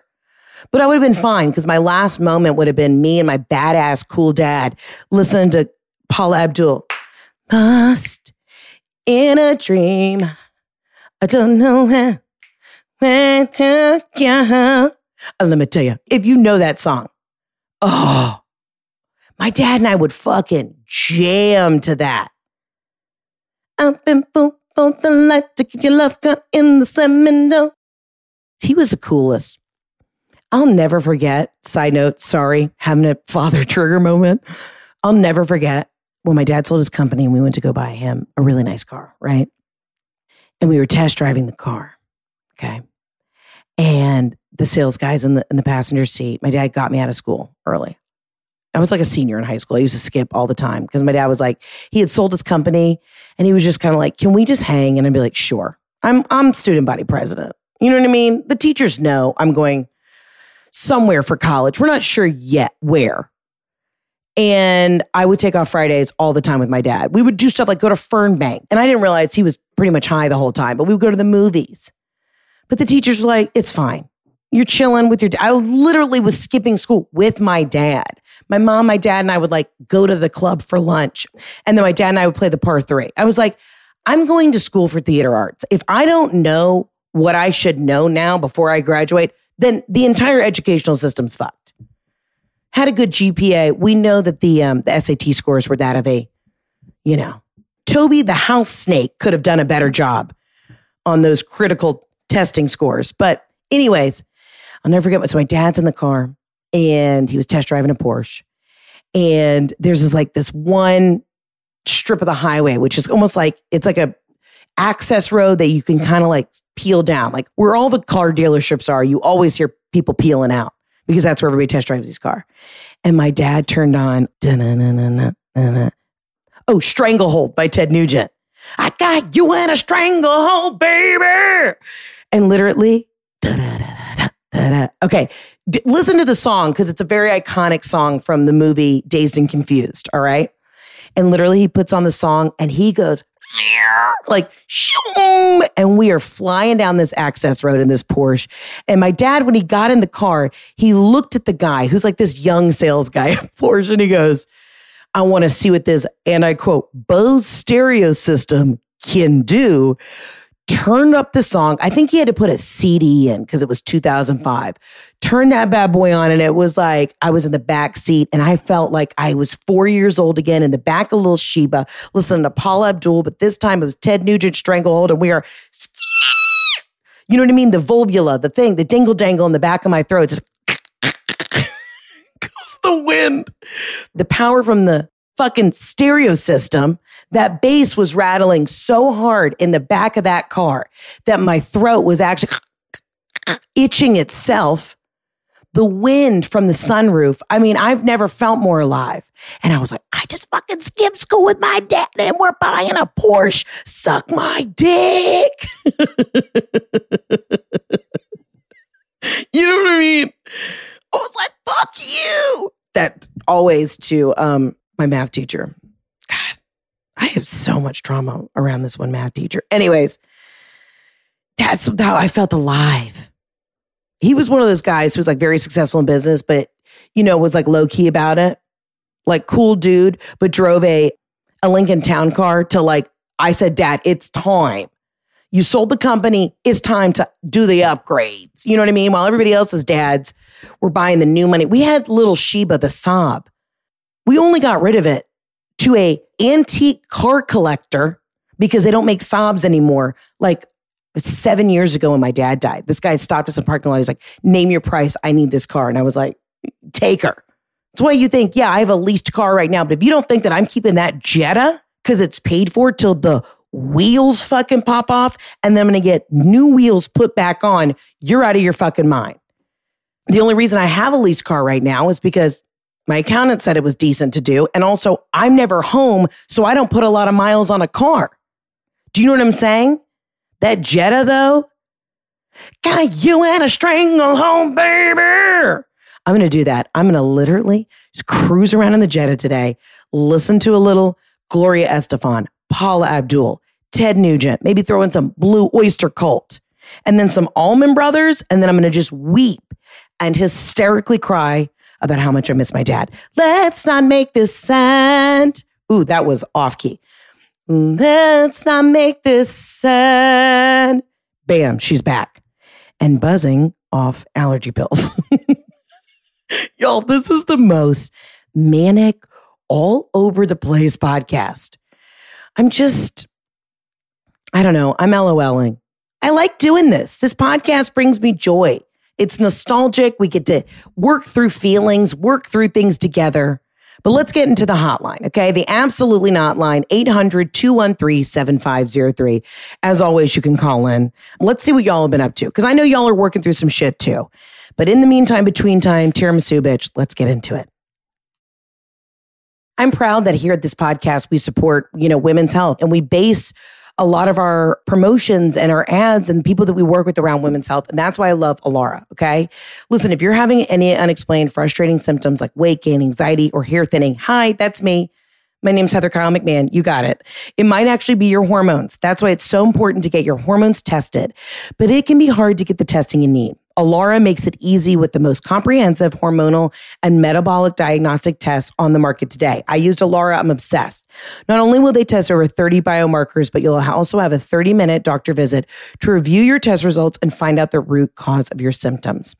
But I would have been fine because my last moment would have been me and my badass cool dad listening to Paula Abdul. Lost in a dream. I don't know when, when, yeah. Uh, let me tell you, if you know that song, oh, my dad and I would fucking jam to that. I've been fooled for the light to get your love cut in the cement. He was the coolest. I'll never forget. Side note, sorry, having a father trigger moment. I'll never forget when my dad sold his company and we went to go buy him a really nice car, right? And we were test driving the car. Okay. And the sales guys in the in the passenger seat, my dad got me out of school early. I was like a senior in high school. I used to skip all the time because my dad was like, he had sold his company and he was just kind of like, can we just hang? And I'd be like, sure. I'm I'm student body president. You know what I mean? The teachers know I'm going somewhere for college. We're not sure yet where. And I would take off Fridays all the time with my dad. We would do stuff like go to Fernbank. And I didn't realize he was pretty much high the whole time, but we would go to the movies. But the teachers were like, it's fine. You're chilling with your dad. I literally was skipping school with my dad. My mom, my dad, and I would like go to the club for lunch. And then my dad and I would play the par three. I was like, I'm going to school for theater arts. If I don't know what I should know now before I graduate, then the entire educational system's fucked. Had a good GPA. We know that the um, the SAT scores were that of a, you know, Toby the house snake could have done a better job on those critical testing scores. But anyways, I'll never forget. So my dad's in the car and he was test driving a Porsche. And there's this like this one strip of the highway, which is almost like it's like a access road that you can kind of like peel down. Like where all the car dealerships are, you always hear people peeling out because that's where everybody test drives his car. And my dad turned on, oh, Stranglehold by Ted Nugent. I got you in a stranglehold, baby. And literally, okay, D- listen to the song because it's a very iconic song from the movie Dazed and Confused. All right. And literally, he puts on the song and he goes, like, shoom, and we are flying down this access road in this Porsche. And my dad, when he got in the car, he looked at the guy who's like this young sales guy at Porsche and he goes, I want to see what this, and I quote, Bose stereo system can do turned up the song. I think he had to put a CD in because it was 2005. Turned that bad boy on, and it was like I was in the back seat, and I felt like I was four years old again in the back of Little Sheba, listening to Paula Abdul, but this time it was Ted Nugent Stranglehold, and we are, you know what I mean? The volvula, the thing, the dingle dangle in the back of my throat. Just the wind, the power from the fucking stereo system, that bass was rattling so hard in the back of that car that my throat was actually itching itself, the wind from the sunroof. I mean, I've never felt more alive. And I was like, I just fucking skipped school with my dad and we're buying a Porsche. Suck my dick. you know what I mean? I was like, fuck you. That always to um, my math teacher. God, I have so much trauma around this one math teacher. Anyways, that's how I felt alive. He was one of those guys who was like very successful in business, but you know, was like low key about it. Like cool dude, but drove a a Lincoln Town car to like I said, Dad, it's time. You sold the company. It's time to do the upgrades. You know what I mean? While everybody else's dads were buying the new money. We had little Sheba, the sob. We only got rid of it to a antique car collector because they don't make sobs anymore. Like seven years ago when my dad died, this guy stopped us in the parking lot. He's like, name your price. I need this car. And I was like, take her. That's why you think, yeah, I have a leased car right now. But if you don't think that I'm keeping that Jetta because it's paid for till the wheels fucking pop off and then I'm going to get new wheels put back on, you're out of your fucking mind. The only reason I have a leased car right now is because my accountant said it was decent to do. And also, I'm never home, so I don't put a lot of miles on a car. Do you know what I'm saying? That Jetta, though, got you in a stranglehold, baby. I'm going to do that. I'm going to literally just cruise around in the Jetta today, listen to a little Gloria Estefan, Paula Abdul, Ted Nugent, maybe throw in some Blue Oyster Cult, and then some Allman Brothers, and then I'm going to just weep and hysterically cry about how much I miss my dad. Let's not make this sad. Ooh, that was off key. Let's not make this sad. Bam, she's back and buzzing off allergy pills. Y'all, this is the most manic, all over the place podcast. I'm just, I don't know, I'm LOLing. I like doing this. This podcast brings me joy. It's nostalgic. We get to work through feelings, work through things together. But let's get into the hotline, okay? The absolutely not line, 800 213 7503. As always, you can call in. Let's see what y'all have been up to, because I know y'all are working through some shit too. But in the meantime, between time, tiramisu bitch, let's get into it. I'm proud that here at this podcast, we support, you know, women's health and we base a lot of our promotions and our ads and people that we work with around women's health. And that's why I love Alara. Okay. Listen, if you're having any unexplained, frustrating symptoms like weight gain, anxiety, or hair thinning, hi, that's me. My name's Heather Kyle McMahon. You got it. It might actually be your hormones. That's why it's so important to get your hormones tested. But it can be hard to get the testing you need. Alara makes it easy with the most comprehensive hormonal and metabolic diagnostic tests on the market today. I used Alara. I'm obsessed. Not only will they test over 30 biomarkers, but you'll also have a 30 minute doctor visit to review your test results and find out the root cause of your symptoms.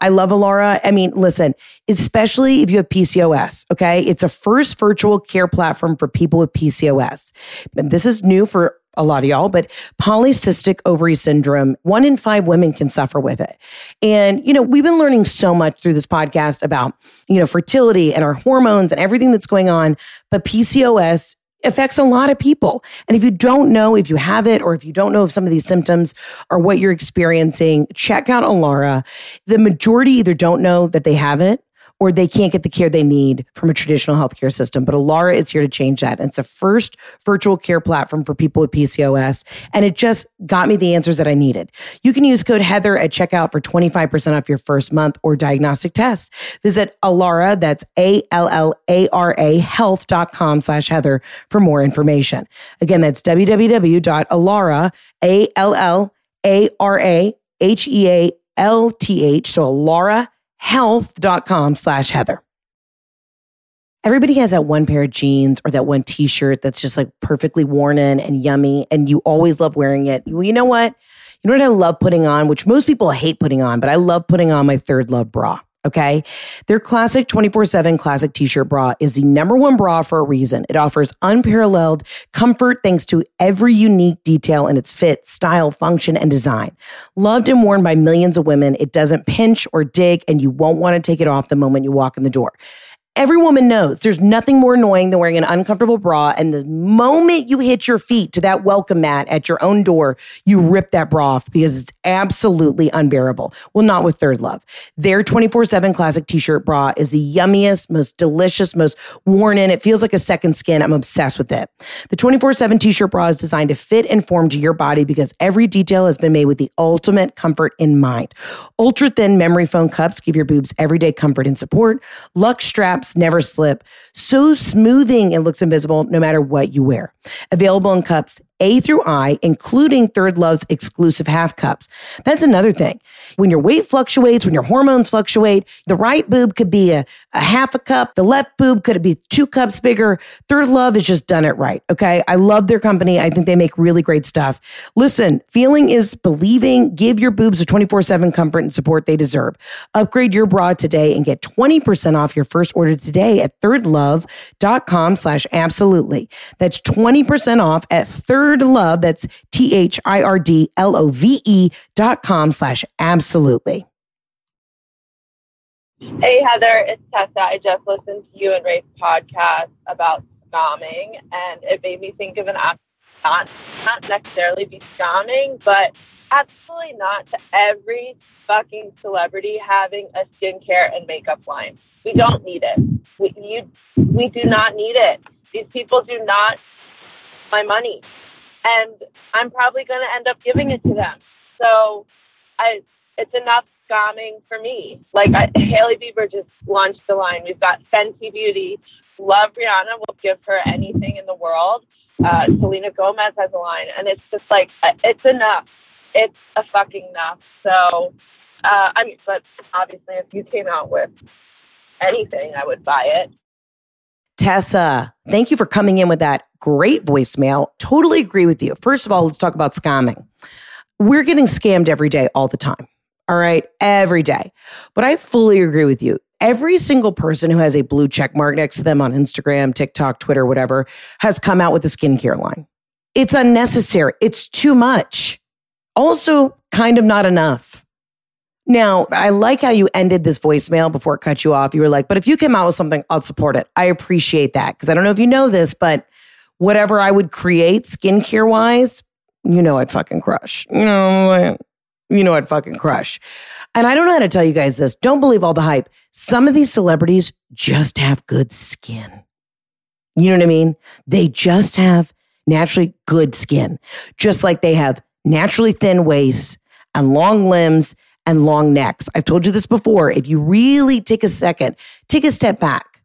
I love Alara. I mean, listen, especially if you have PCOS, okay? It's a first virtual care platform for people with PCOS. And this is new for a lot of y'all, but polycystic ovary syndrome, one in five women can suffer with it. And, you know, we've been learning so much through this podcast about, you know, fertility and our hormones and everything that's going on. But PCOS affects a lot of people. And if you don't know if you have it or if you don't know if some of these symptoms are what you're experiencing, check out Alara. The majority either don't know that they have it or they can't get the care they need from a traditional healthcare system. But Alara is here to change that. And it's the first virtual care platform for people with PCOS. And it just got me the answers that I needed. You can use code Heather at checkout for 25% off your first month or diagnostic test. Visit Alara, that's A-L-L-A-R-A health.com slash Heather for more information. Again, that's www.alara, A-L-L-A-R-A, H-E-A-L-T-H. So Alara health.com slash Heather. Everybody has that one pair of jeans or that one t shirt that's just like perfectly worn in and yummy, and you always love wearing it. Well, you know what? You know what I love putting on, which most people hate putting on, but I love putting on my third love bra. Okay. Their classic 24 7 classic t shirt bra is the number one bra for a reason. It offers unparalleled comfort thanks to every unique detail in its fit, style, function, and design. Loved and worn by millions of women, it doesn't pinch or dig, and you won't want to take it off the moment you walk in the door. Every woman knows there's nothing more annoying than wearing an uncomfortable bra. And the moment you hit your feet to that welcome mat at your own door, you rip that bra off because it's absolutely unbearable. Well, not with Third Love. Their 24 7 classic t shirt bra is the yummiest, most delicious, most worn in. It feels like a second skin. I'm obsessed with it. The 24 7 t shirt bra is designed to fit and form to your body because every detail has been made with the ultimate comfort in mind. Ultra thin memory foam cups give your boobs everyday comfort and support. Luxe straps never slip. So smoothing it looks invisible no matter what you wear. Available in cups a through I, including Third Love's exclusive half cups. That's another thing. When your weight fluctuates, when your hormones fluctuate, the right boob could be a, a half a cup, the left boob could be two cups bigger. Third Love has just done it right. Okay. I love their company. I think they make really great stuff. Listen, feeling is believing. Give your boobs a 24 7 comfort and support they deserve. Upgrade your bra today and get 20% off your first order today at thirdlove.com slash absolutely. That's 20% off at third Third Love. That's T H I R D L O V E dot com slash absolutely. Hey, Heather, it's Tessa. I just listened to you and Ray's podcast about scamming, and it made me think of an app, not, not necessarily be scamming, but absolutely not to every fucking celebrity having a skincare and makeup line. We don't need it. We, you, we do not need it. These people do not my money and I'm probably going to end up giving it to them. So I, it's enough scamming for me. Like I, Hailey Bieber just launched the line. We've got Fenty Beauty. Love Rihanna. We'll give her anything in the world. Uh, Selena Gomez has a line, and it's just like uh, it's enough. It's a fucking enough. So uh, I mean, but obviously, if you came out with anything, I would buy it. Tessa, thank you for coming in with that great voicemail. Totally agree with you. First of all, let's talk about scamming. We're getting scammed every day, all the time. All right, every day. But I fully agree with you. Every single person who has a blue check mark next to them on Instagram, TikTok, Twitter, whatever, has come out with a skincare line. It's unnecessary. It's too much. Also, kind of not enough. Now, I like how you ended this voicemail before it cut you off. You were like, but if you came out with something, I'll support it. I appreciate that. Because I don't know if you know this, but whatever I would create skincare wise, you know I'd fucking crush. You know, you know I'd fucking crush. And I don't know how to tell you guys this. Don't believe all the hype. Some of these celebrities just have good skin. You know what I mean? They just have naturally good skin, just like they have naturally thin waists and long limbs and long necks. I've told you this before. If you really take a second, take a step back.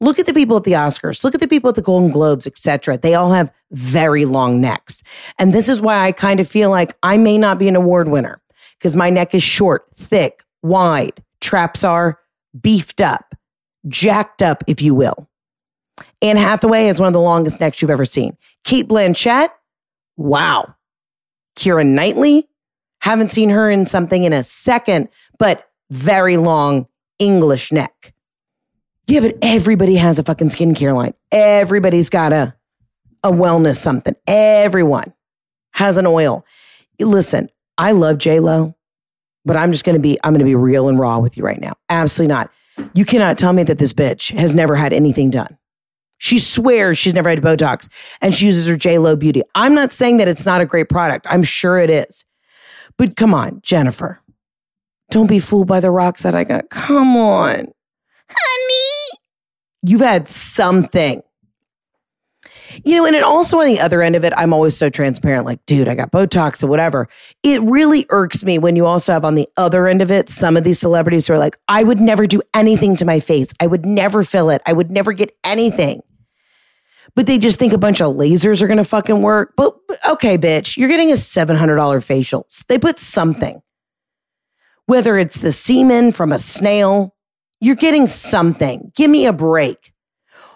Look at the people at the Oscars. Look at the people at the Golden Globes, etc. They all have very long necks. And this is why I kind of feel like I may not be an award winner because my neck is short, thick, wide. Traps are beefed up, jacked up, if you will. Anne Hathaway has one of the longest necks you've ever seen. Kate Blanchett, wow. Keira Knightley, haven't seen her in something in a second, but very long English neck. Yeah, but everybody has a fucking skincare line. Everybody's got a a wellness something. Everyone has an oil. Listen, I love J Lo, but I'm just gonna be I'm gonna be real and raw with you right now. Absolutely not. You cannot tell me that this bitch has never had anything done. She swears she's never had Botox and she uses her J Lo beauty. I'm not saying that it's not a great product. I'm sure it is. But come on, Jennifer. Don't be fooled by the rocks that I got. Come on. Honey. You've had something. You know, and it also on the other end of it, I'm always so transparent, like, dude, I got Botox or whatever. It really irks me when you also have on the other end of it some of these celebrities who are like, I would never do anything to my face. I would never fill it. I would never get anything but they just think a bunch of lasers are going to fucking work. But okay, bitch, you're getting a $700 facial. They put something. Whether it's the semen from a snail, you're getting something. Give me a break.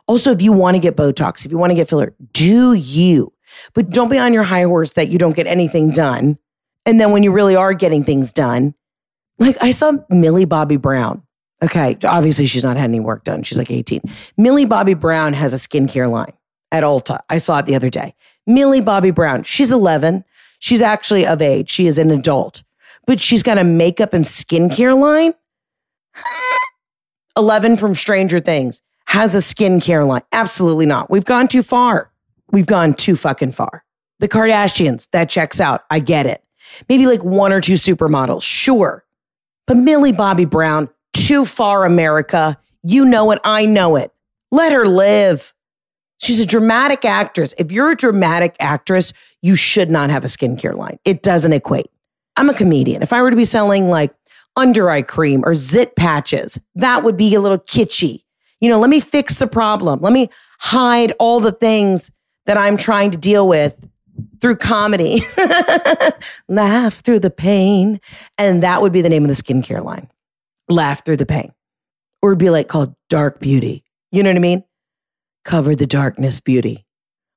Also, if you want to get Botox, if you want to get filler, do you. But don't be on your high horse that you don't get anything done. And then when you really are getting things done, like I saw Millie Bobby Brown. Okay, obviously she's not had any work done. She's like 18. Millie Bobby Brown has a skincare line at Ulta. I saw it the other day. Millie Bobby Brown, she's 11. She's actually of age. She is an adult, but she's got a makeup and skincare line. Eleven from Stranger Things has a skincare line. Absolutely not. We've gone too far. We've gone too fucking far. The Kardashians, that checks out. I get it. Maybe like one or two supermodels, sure. But Millie Bobby Brown, too far, America. You know it. I know it. Let her live. She's a dramatic actress. If you're a dramatic actress, you should not have a skincare line. It doesn't equate. I'm a comedian. If I were to be selling like under eye cream or zit patches, that would be a little kitschy. You know, let me fix the problem. Let me hide all the things that I'm trying to deal with through comedy. Laugh through the pain. And that would be the name of the skincare line. Laugh through the pain. Or it'd be like called dark beauty. You know what I mean? Cover the darkness beauty.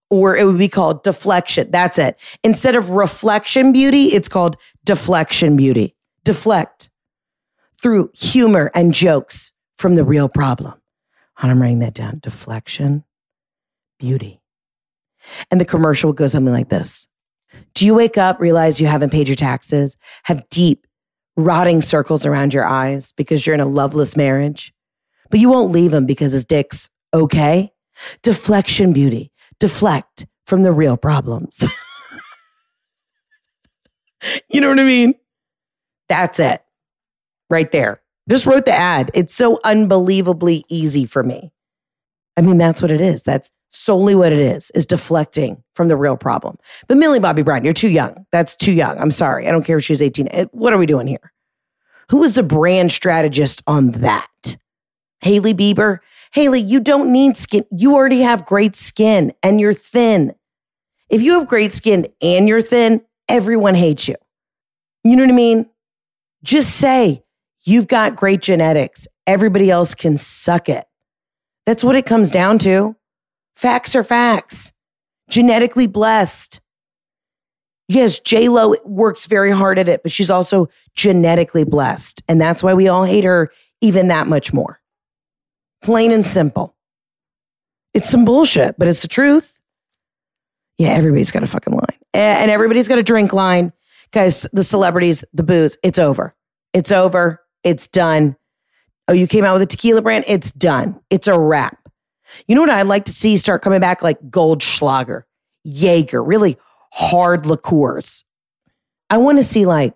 Or it would be called deflection. That's it. Instead of reflection beauty, it's called deflection beauty. Deflect through humor and jokes from the real problem. And I'm writing that down. Deflection, beauty. And the commercial would go something like this Do you wake up, realize you haven't paid your taxes, have deep, rotting circles around your eyes because you're in a loveless marriage, but you won't leave him because his dick's okay? Deflection beauty. Deflect from the real problems. you know what I mean? That's it. Right there. Just wrote the ad. It's so unbelievably easy for me. I mean, that's what it is. That's solely what it is, is deflecting from the real problem. But Millie Bobby Brown, you're too young. That's too young. I'm sorry. I don't care if she's 18. Eh, what are we doing here? Who was the brand strategist on that? Haley Bieber? Hailey, you don't need skin. You already have great skin and you're thin. If you have great skin and you're thin, everyone hates you. You know what I mean? Just say you've got great genetics. Everybody else can suck it. That's what it comes down to. Facts are facts. Genetically blessed. Yes, J Lo works very hard at it, but she's also genetically blessed. And that's why we all hate her even that much more. Plain and simple. It's some bullshit, but it's the truth. Yeah, everybody's got a fucking line. And everybody's got a drink line. Guys, the celebrities, the booze, it's over. It's over. It's done. Oh, you came out with a tequila brand? It's done. It's a wrap. You know what I'd like to see start coming back like Goldschlager, Jaeger, really hard liqueurs. I want to see like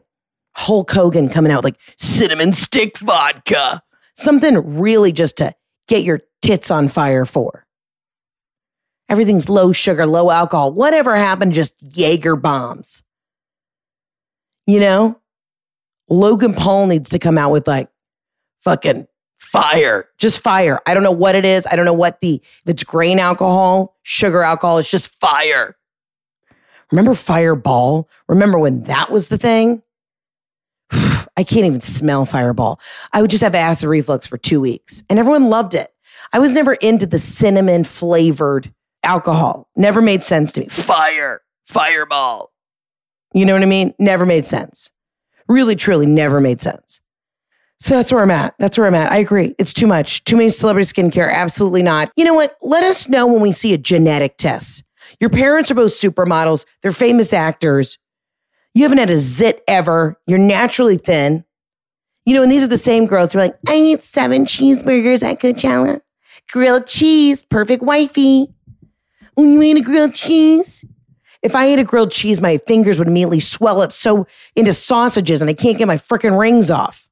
Hulk Hogan coming out with like cinnamon stick vodka, something really just to get your tits on fire for. Everything's low sugar, low alcohol. Whatever happened, just Jaeger bombs. You know, Logan Paul needs to come out with like fucking fire, just fire. I don't know what it is. I don't know what the, if it's grain alcohol, sugar alcohol, it's just fire. Remember Fireball? Remember when that was the thing? I can't even smell Fireball. I would just have acid reflux for two weeks and everyone loved it. I was never into the cinnamon flavored alcohol. Never made sense to me. Fire, Fireball. You know what I mean? Never made sense. Really, truly never made sense. So that's where I'm at. That's where I'm at. I agree. It's too much. Too many celebrity skincare. Absolutely not. You know what? Let us know when we see a genetic test. Your parents are both supermodels. They're famous actors. You haven't had a zit ever. You're naturally thin. You know, and these are the same girls. They're like, I eat seven cheeseburgers at Coachella. Grilled cheese, perfect wifey. When you eat a grilled cheese, if I ate a grilled cheese, my fingers would immediately swell up so into sausages and I can't get my freaking rings off.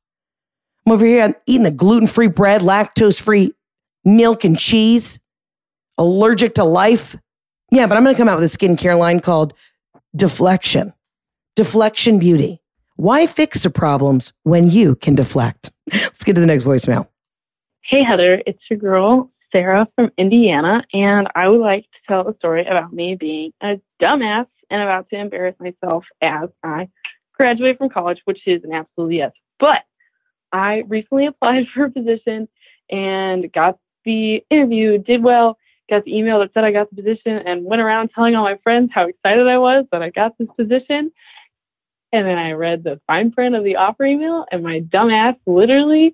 I'm over here eating the gluten free bread, lactose free milk and cheese, allergic to life. Yeah, but I'm going to come out with a skincare line called Deflection. Deflection Beauty. Why fix the problems when you can deflect? Let's get to the next voicemail. Hey, Heather, it's your girl, Sarah from Indiana, and I would like to tell a story about me being a dumbass and about to embarrass myself as I graduate from college, which is an absolute yes. But I recently applied for a position and got the interview, did well, got the email that said I got the position, and went around telling all my friends how excited I was that I got this position. And then I read the fine print of the offer email, and my dumbass literally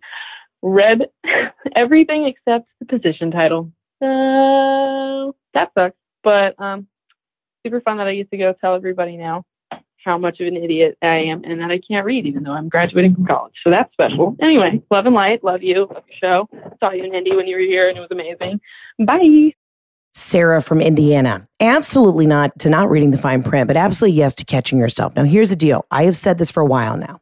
read everything except the position title. So that sucks. But um, super fun that I used to go tell everybody now. how much of an idiot I am and that I can't read even though I'm graduating from college. So that's special. Anyway, love and light. Love you. Love your show. Saw you in Indy when you were here and it was amazing. Bye. Sarah from Indiana. Absolutely not to not reading the fine print, but absolutely yes to catching yourself. Now, here's the deal. I have said this for a while now.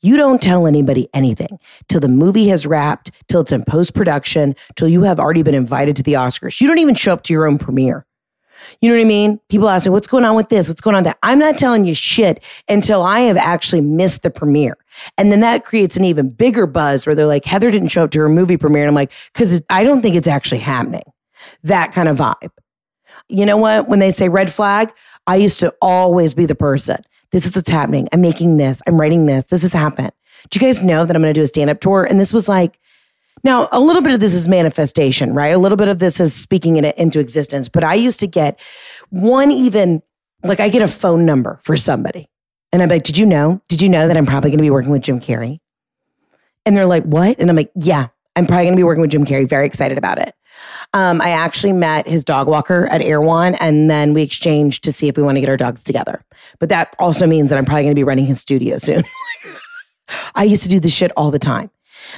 You don't tell anybody anything till the movie has wrapped, till it's in post production, till you have already been invited to the Oscars. You don't even show up to your own premiere. You know what I mean? People ask me, what's going on with this? What's going on that? I'm not telling you shit until I have actually missed the premiere. And then that creates an even bigger buzz where they're like, Heather didn't show up to her movie premiere. And I'm like, because I don't think it's actually happening. That kind of vibe. You know what? When they say red flag, I used to always be the person. This is what's happening. I'm making this. I'm writing this. This has happened. Do you guys know that I'm going to do a stand up tour? And this was like, now, a little bit of this is manifestation, right? A little bit of this is speaking it into existence. But I used to get one even, like I get a phone number for somebody. And I'm like, did you know? Did you know that I'm probably going to be working with Jim Carrey? And they're like, what? And I'm like, yeah, I'm probably going to be working with Jim Carrey. Very excited about it. Um, I actually met his dog walker at Erewhon, and then we exchanged to see if we want to get our dogs together. But that also means that I'm probably going to be running his studio soon. I used to do this shit all the time.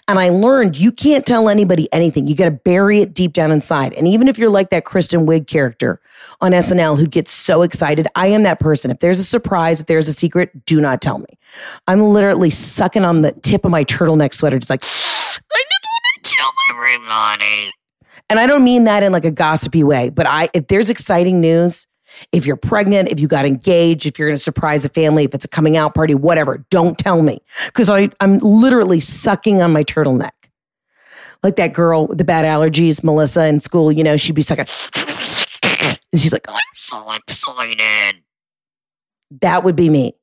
And I learned you can't tell anybody anything. You got to bury it deep down inside. And even if you're like that Kristen Wiig character on SNL who gets so excited, I am that person. If there's a surprise, if there's a secret, do not tell me. I'm literally sucking on the tip of my turtleneck sweater, just like, I want to tell everybody. And I don't mean that in like a gossipy way, but I, if there's exciting news, if you're pregnant, if you got engaged, if you're going to surprise a family, if it's a coming out party, whatever, don't tell me because I'm literally sucking on my turtleneck. Like that girl with the bad allergies, Melissa in school, you know, she'd be sucking. And she's like, I'm so excited. That would be me.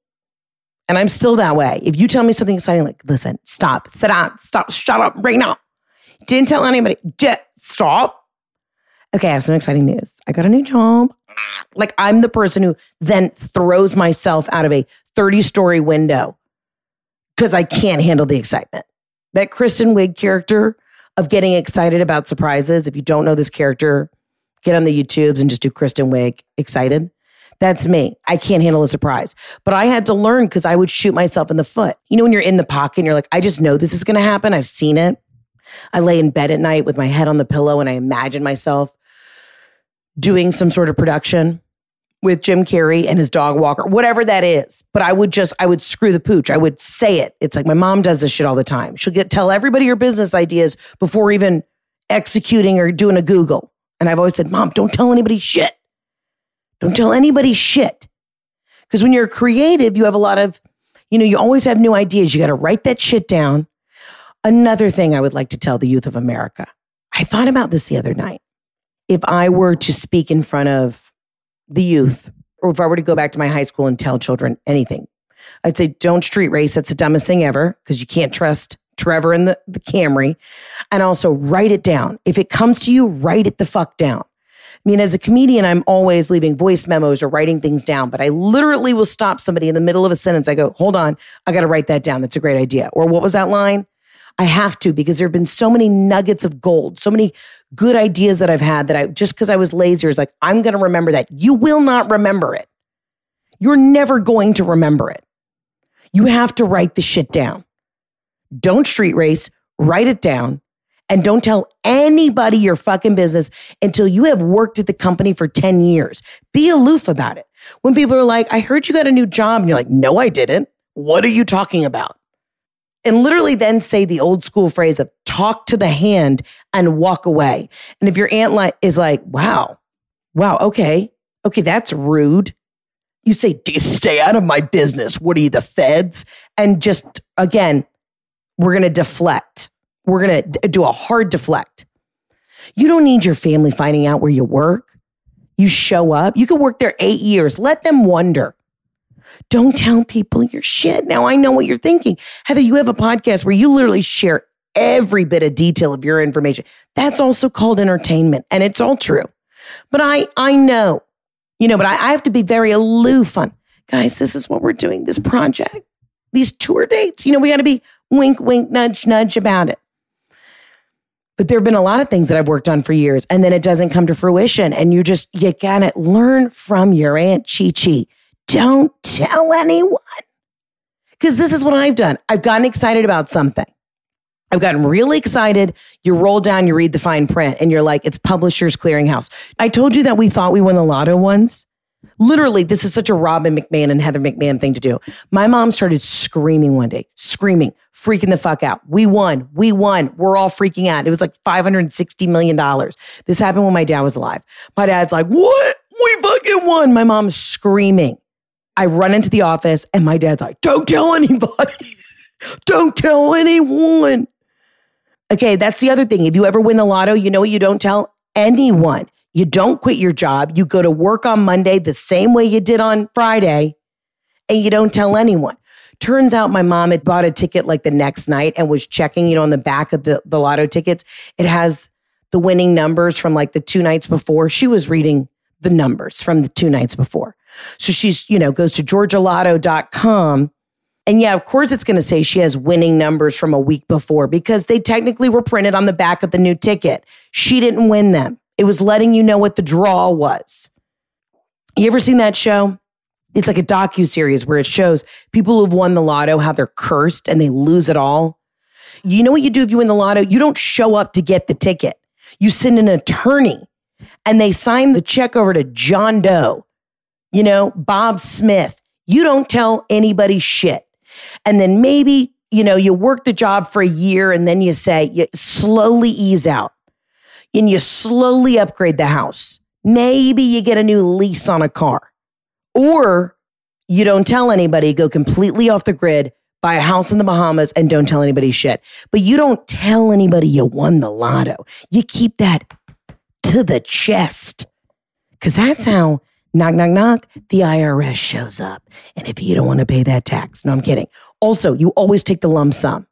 And I'm still that way. If you tell me something exciting, like, listen, stop, sit down, stop, shut up right now. Didn't tell anybody. Just stop. Okay, I have some exciting news. I got a new job. Like I'm the person who then throws myself out of a 30 story window because I can't handle the excitement. That Kristen Wiig character of getting excited about surprises. If you don't know this character, get on the YouTubes and just do Kristen Wiig excited. That's me. I can't handle a surprise. But I had to learn because I would shoot myself in the foot. You know, when you're in the pocket and you're like, I just know this is going to happen. I've seen it. I lay in bed at night with my head on the pillow and I imagine myself doing some sort of production with Jim Carrey and his dog walker, whatever that is. But I would just, I would screw the pooch. I would say it. It's like my mom does this shit all the time. She'll get tell everybody your business ideas before even executing or doing a Google. And I've always said, Mom, don't tell anybody shit. Don't tell anybody shit. Because when you're creative, you have a lot of, you know, you always have new ideas. You got to write that shit down. Another thing I would like to tell the youth of America. I thought about this the other night if I were to speak in front of the youth, or if I were to go back to my high school and tell children anything, I'd say don't street race. That's the dumbest thing ever because you can't trust Trevor and the, the Camry. And also write it down. If it comes to you, write it the fuck down. I mean, as a comedian, I'm always leaving voice memos or writing things down, but I literally will stop somebody in the middle of a sentence. I go, hold on, I got to write that down. That's a great idea. Or what was that line? I have to because there have been so many nuggets of gold, so many good ideas that I've had that I just because I was lazy is like, I'm going to remember that. You will not remember it. You're never going to remember it. You have to write the shit down. Don't street race, write it down. And don't tell anybody your fucking business until you have worked at the company for 10 years. Be aloof about it. When people are like, I heard you got a new job, and you're like, no, I didn't. What are you talking about? And literally then say the old school phrase of talk to the hand and walk away. And if your aunt is like, wow, wow, okay, okay, that's rude. You say, stay out of my business. What are you, the feds? And just again, we're going to deflect. We're going to do a hard deflect. You don't need your family finding out where you work. You show up. You could work there eight years. Let them wonder. Don't tell people your shit. Now I know what you're thinking. Heather, you have a podcast where you literally share every bit of detail of your information. That's also called entertainment and it's all true. But I, I know, you know, but I, I have to be very aloof on guys, this is what we're doing, this project, these tour dates. You know, we got to be wink, wink, nudge, nudge about it. But there have been a lot of things that I've worked on for years and then it doesn't come to fruition. And you just, you gotta learn from your Aunt Chi Chi don't tell anyone. Because this is what I've done. I've gotten excited about something. I've gotten really excited. You roll down, you read the fine print, and you're like, it's Publishers Clearinghouse. I told you that we thought we won the lotto once. Literally, this is such a Robin McMahon and Heather McMahon thing to do. My mom started screaming one day, screaming, freaking the fuck out. We won. We won. We're all freaking out. It was like $560 million. This happened when my dad was alive. My dad's like, what? We fucking won. My mom's screaming. I run into the office and my dad's like, don't tell anybody. don't tell anyone. Okay, that's the other thing. If you ever win the lotto, you know what you don't tell anyone. You don't quit your job. You go to work on Monday the same way you did on Friday, and you don't tell anyone. Turns out my mom had bought a ticket like the next night and was checking, you know, on the back of the, the lotto tickets. It has the winning numbers from like the two nights before. She was reading the numbers from the two nights before. So she's, you know, goes to georgialotto.com and yeah, of course, it's going to say she has winning numbers from a week before because they technically were printed on the back of the new ticket. She didn't win them. It was letting you know what the draw was. You ever seen that show? It's like a docu series where it shows people who've won the lotto how they're cursed and they lose it all. You know what you do if you win the lotto? You don't show up to get the ticket. You send an attorney and they sign the check over to John Doe, you know, Bob Smith. You don't tell anybody shit. And then maybe, you know, you work the job for a year and then you say, you slowly ease out and you slowly upgrade the house. Maybe you get a new lease on a car or you don't tell anybody, go completely off the grid, buy a house in the Bahamas and don't tell anybody shit. But you don't tell anybody you won the lotto. You keep that to the chest because that's how knock, knock, knock, the IRS shows up. And if you don't want to pay that tax, no, I'm kidding. Also, you always take the lump sum.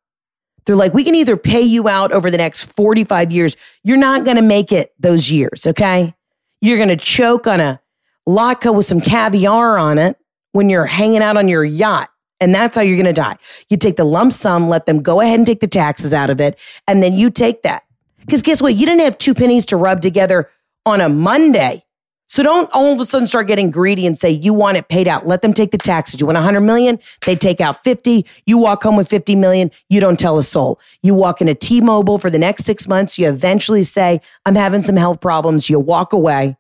They're like, we can either pay you out over the next 45 years. You're not going to make it those years, okay? You're going to choke on a latke with some caviar on it when you're hanging out on your yacht. And that's how you're going to die. You take the lump sum, let them go ahead and take the taxes out of it, and then you take that. Because guess what? You didn't have two pennies to rub together on a Monday. So don't all of a sudden start getting greedy and say you want it paid out. Let them take the taxes. You want 100 million, they take out 50. You walk home with 50 million, you don't tell a soul. You walk into T-Mobile for the next 6 months, you eventually say, "I'm having some health problems." You walk away.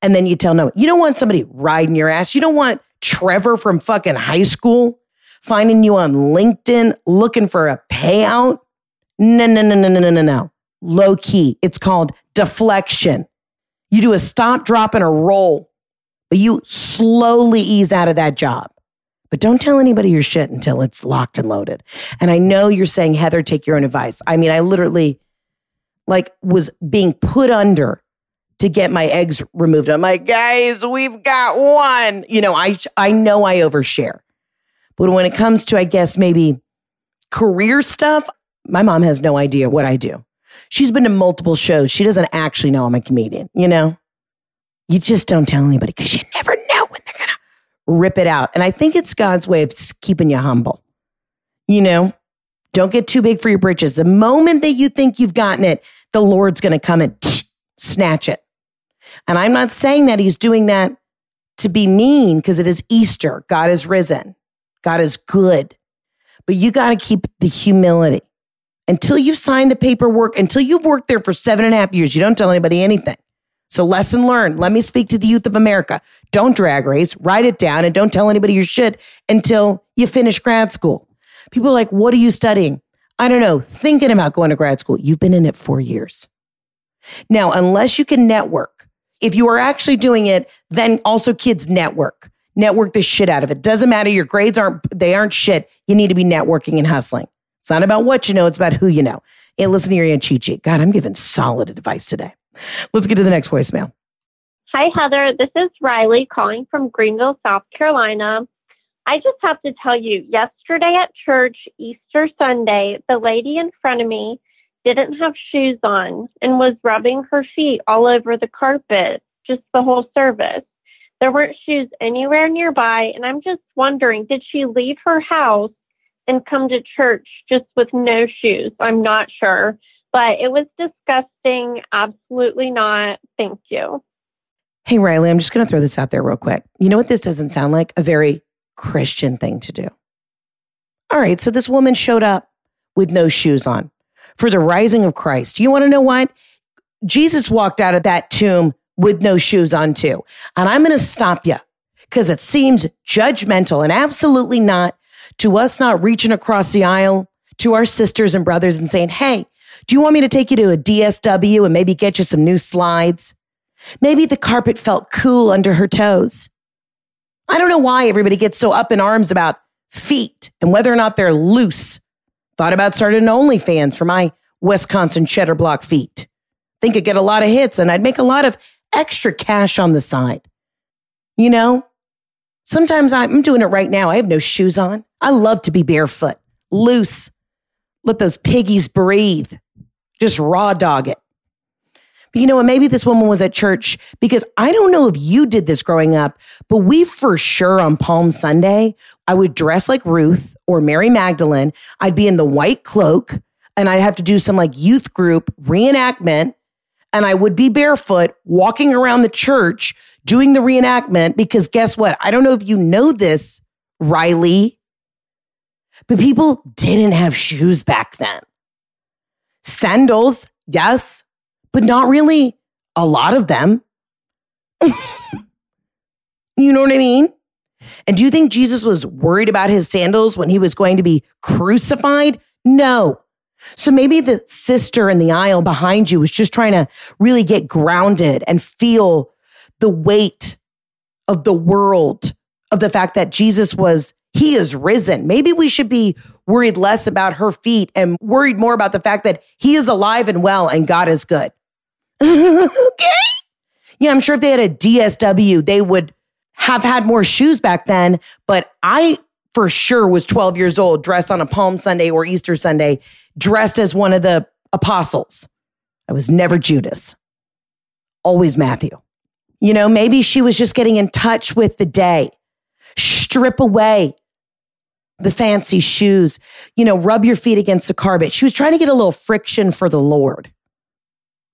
And then you tell no. You don't want somebody riding your ass. You don't want Trevor from fucking high school finding you on LinkedIn looking for a payout. No, no, no, no, no, no, no, no. Low key. It's called deflection. You do a stop, drop, and a roll, but you slowly ease out of that job. But don't tell anybody your shit until it's locked and loaded. And I know you're saying, Heather, take your own advice. I mean, I literally like was being put under to get my eggs removed. I'm like, guys, we've got one. You know, I I know I overshare. But when it comes to, I guess, maybe career stuff, my mom has no idea what I do. She's been to multiple shows. She doesn't actually know I'm a comedian, you know? You just don't tell anybody because you never know when they're going to rip it out. And I think it's God's way of keeping you humble. You know, don't get too big for your britches. The moment that you think you've gotten it, the Lord's going to come and snatch it. And I'm not saying that he's doing that to be mean because it is Easter. God is risen. God is good. But you got to keep the humility until you've signed the paperwork, until you've worked there for seven and a half years, you don't tell anybody anything. So, lesson learned. Let me speak to the youth of America. Don't drag race, write it down, and don't tell anybody your shit until you finish grad school. People are like, What are you studying? I don't know, thinking about going to grad school. You've been in it four years. Now, unless you can network, if you are actually doing it, then also kids network. Network the shit out of it. Doesn't matter. Your grades aren't, they aren't shit. You need to be networking and hustling. It's not about what you know, it's about who you know. And listen to your Aunt Chi Chi. God, I'm giving solid advice today. Let's get to the next voicemail. Hi, Heather. This is Riley calling from Greenville, South Carolina. I just have to tell you, yesterday at church, Easter Sunday, the lady in front of me didn't have shoes on and was rubbing her feet all over the carpet just the whole service. There weren't shoes anywhere nearby, and I'm just wondering did she leave her house and come to church just with no shoes. I'm not sure, but it was disgusting. Absolutely not. Thank you. Hey, Riley, I'm just going to throw this out there real quick. You know what this doesn't sound like? A very Christian thing to do. All right, so this woman showed up with no shoes on for the rising of Christ. You want to know what? Jesus walked out of that tomb with no shoes on too. And I'm going to stop you because it seems judgmental and absolutely not to us not reaching across the aisle to our sisters and brothers and saying, Hey, do you want me to take you to a DSW and maybe get you some new slides? Maybe the carpet felt cool under her toes. I don't know why everybody gets so up in arms about feet and whether or not they're loose. Thought about starting an OnlyFans for my Wisconsin cheddar block feet. Think I'd get a lot of hits and I'd make a lot of extra cash on the side. You know, sometimes I'm doing it right now. I have no shoes on. I love to be barefoot, loose. Let those piggies breathe. Just raw dog it. But you know what? Maybe this woman was at church because I don't know if you did this growing up, but we for sure on Palm Sunday, I would dress like Ruth or Mary Magdalene. I'd be in the white cloak and I'd have to do some like youth group reenactment. And I would be barefoot walking around the church doing the reenactment because guess what? I don't know if you know this, Riley, but people didn't have shoes back then. Sandals, yes, but not really a lot of them. you know what I mean? And do you think Jesus was worried about his sandals when he was going to be crucified? No. So maybe the sister in the aisle behind you was just trying to really get grounded and feel the weight of the world, of the fact that Jesus was, he is risen. Maybe we should be worried less about her feet and worried more about the fact that he is alive and well and God is good. okay. Yeah, I'm sure if they had a DSW, they would have had more shoes back then. But I for sure was 12 years old, dressed on a Palm Sunday or Easter Sunday, dressed as one of the apostles. I was never Judas, always Matthew. You know, maybe she was just getting in touch with the day. Strip away the fancy shoes, you know, rub your feet against the carpet. She was trying to get a little friction for the Lord.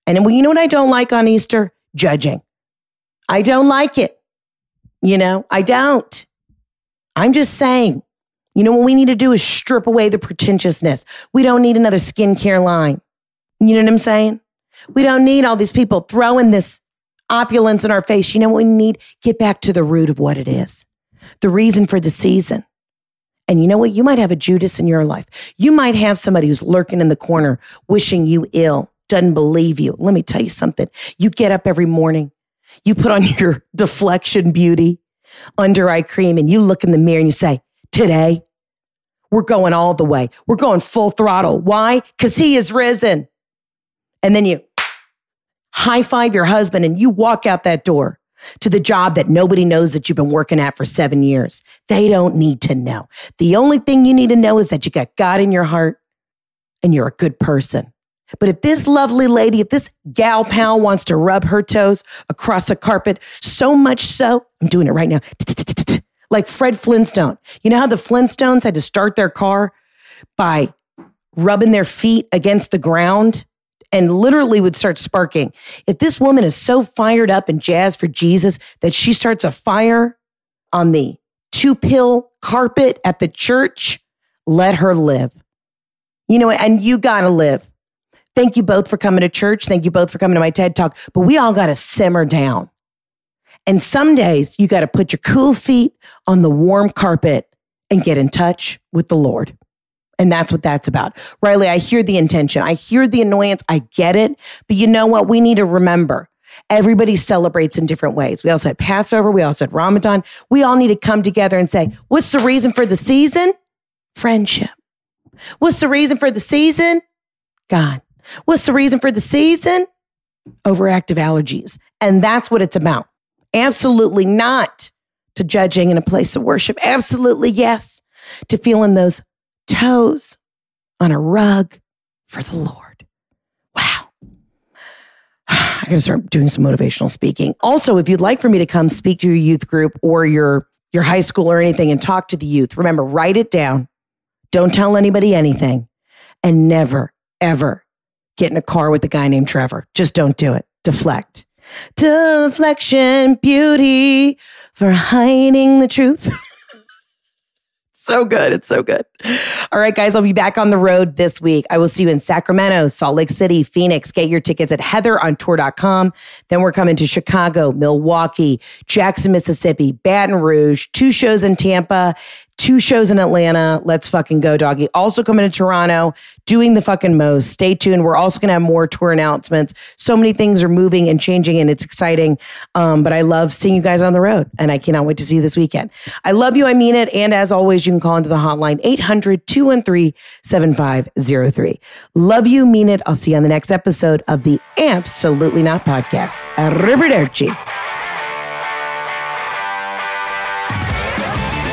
And you know what I don't like on Easter? Judging. I don't like it. You know, I don't. I'm just saying, you know what we need to do is strip away the pretentiousness. We don't need another skincare line. You know what I'm saying? We don't need all these people throwing this opulence in our face. You know what we need? Get back to the root of what it is. The reason for the season. And you know what? You might have a Judas in your life. You might have somebody who's lurking in the corner, wishing you ill doesn't believe you. Let me tell you something. You get up every morning, you put on your deflection beauty, under eye cream, and you look in the mirror and you say, Today, we're going all the way. We're going full throttle. Why? Because he is risen. And then you high five your husband and you walk out that door to the job that nobody knows that you've been working at for seven years. They don't need to know. The only thing you need to know is that you got God in your heart and you're a good person. But if this lovely lady, if this gal pal wants to rub her toes across a carpet, so much so, I'm doing it right now, like Fred Flintstone. You know how the Flintstones had to start their car by rubbing their feet against the ground and literally would start sparking. If this woman is so fired up and jazzed for Jesus that she starts a fire on the two pill carpet at the church, let her live. You know, and you got to live. Thank you both for coming to church. Thank you both for coming to my TED talk. But we all got to simmer down. And some days you got to put your cool feet on the warm carpet and get in touch with the Lord. And that's what that's about. Riley, I hear the intention. I hear the annoyance. I get it. But you know what? We need to remember everybody celebrates in different ways. We also had Passover. We also had Ramadan. We all need to come together and say, what's the reason for the season? Friendship. What's the reason for the season? God. What's the reason for the season? Overactive allergies. And that's what it's about. Absolutely not to judging in a place of worship. Absolutely yes to feeling those toes on a rug for the Lord. Wow. I got to start doing some motivational speaking. Also, if you'd like for me to come speak to your youth group or your your high school or anything and talk to the youth, remember write it down. Don't tell anybody anything and never ever get in a car with a guy named Trevor. Just don't do it. Deflect. Deflection, beauty for hiding the truth. so good. It's so good. All right, guys, I'll be back on the road this week. I will see you in Sacramento, Salt Lake City, Phoenix. Get your tickets at heatherontour.com. Then we're coming to Chicago, Milwaukee, Jackson, Mississippi, Baton Rouge, two shows in Tampa, two shows in Atlanta. Let's fucking go, doggy. Also coming to Toronto, doing the fucking most. Stay tuned. We're also going to have more tour announcements. So many things are moving and changing, and it's exciting. Um, but I love seeing you guys on the road, and I cannot wait to see you this weekend. I love you. I mean it. And as always, you can call into the hotline 800 213 7503. Love you, mean it. I'll see you on the next episode of the Absolutely Not podcast. Arrivederci.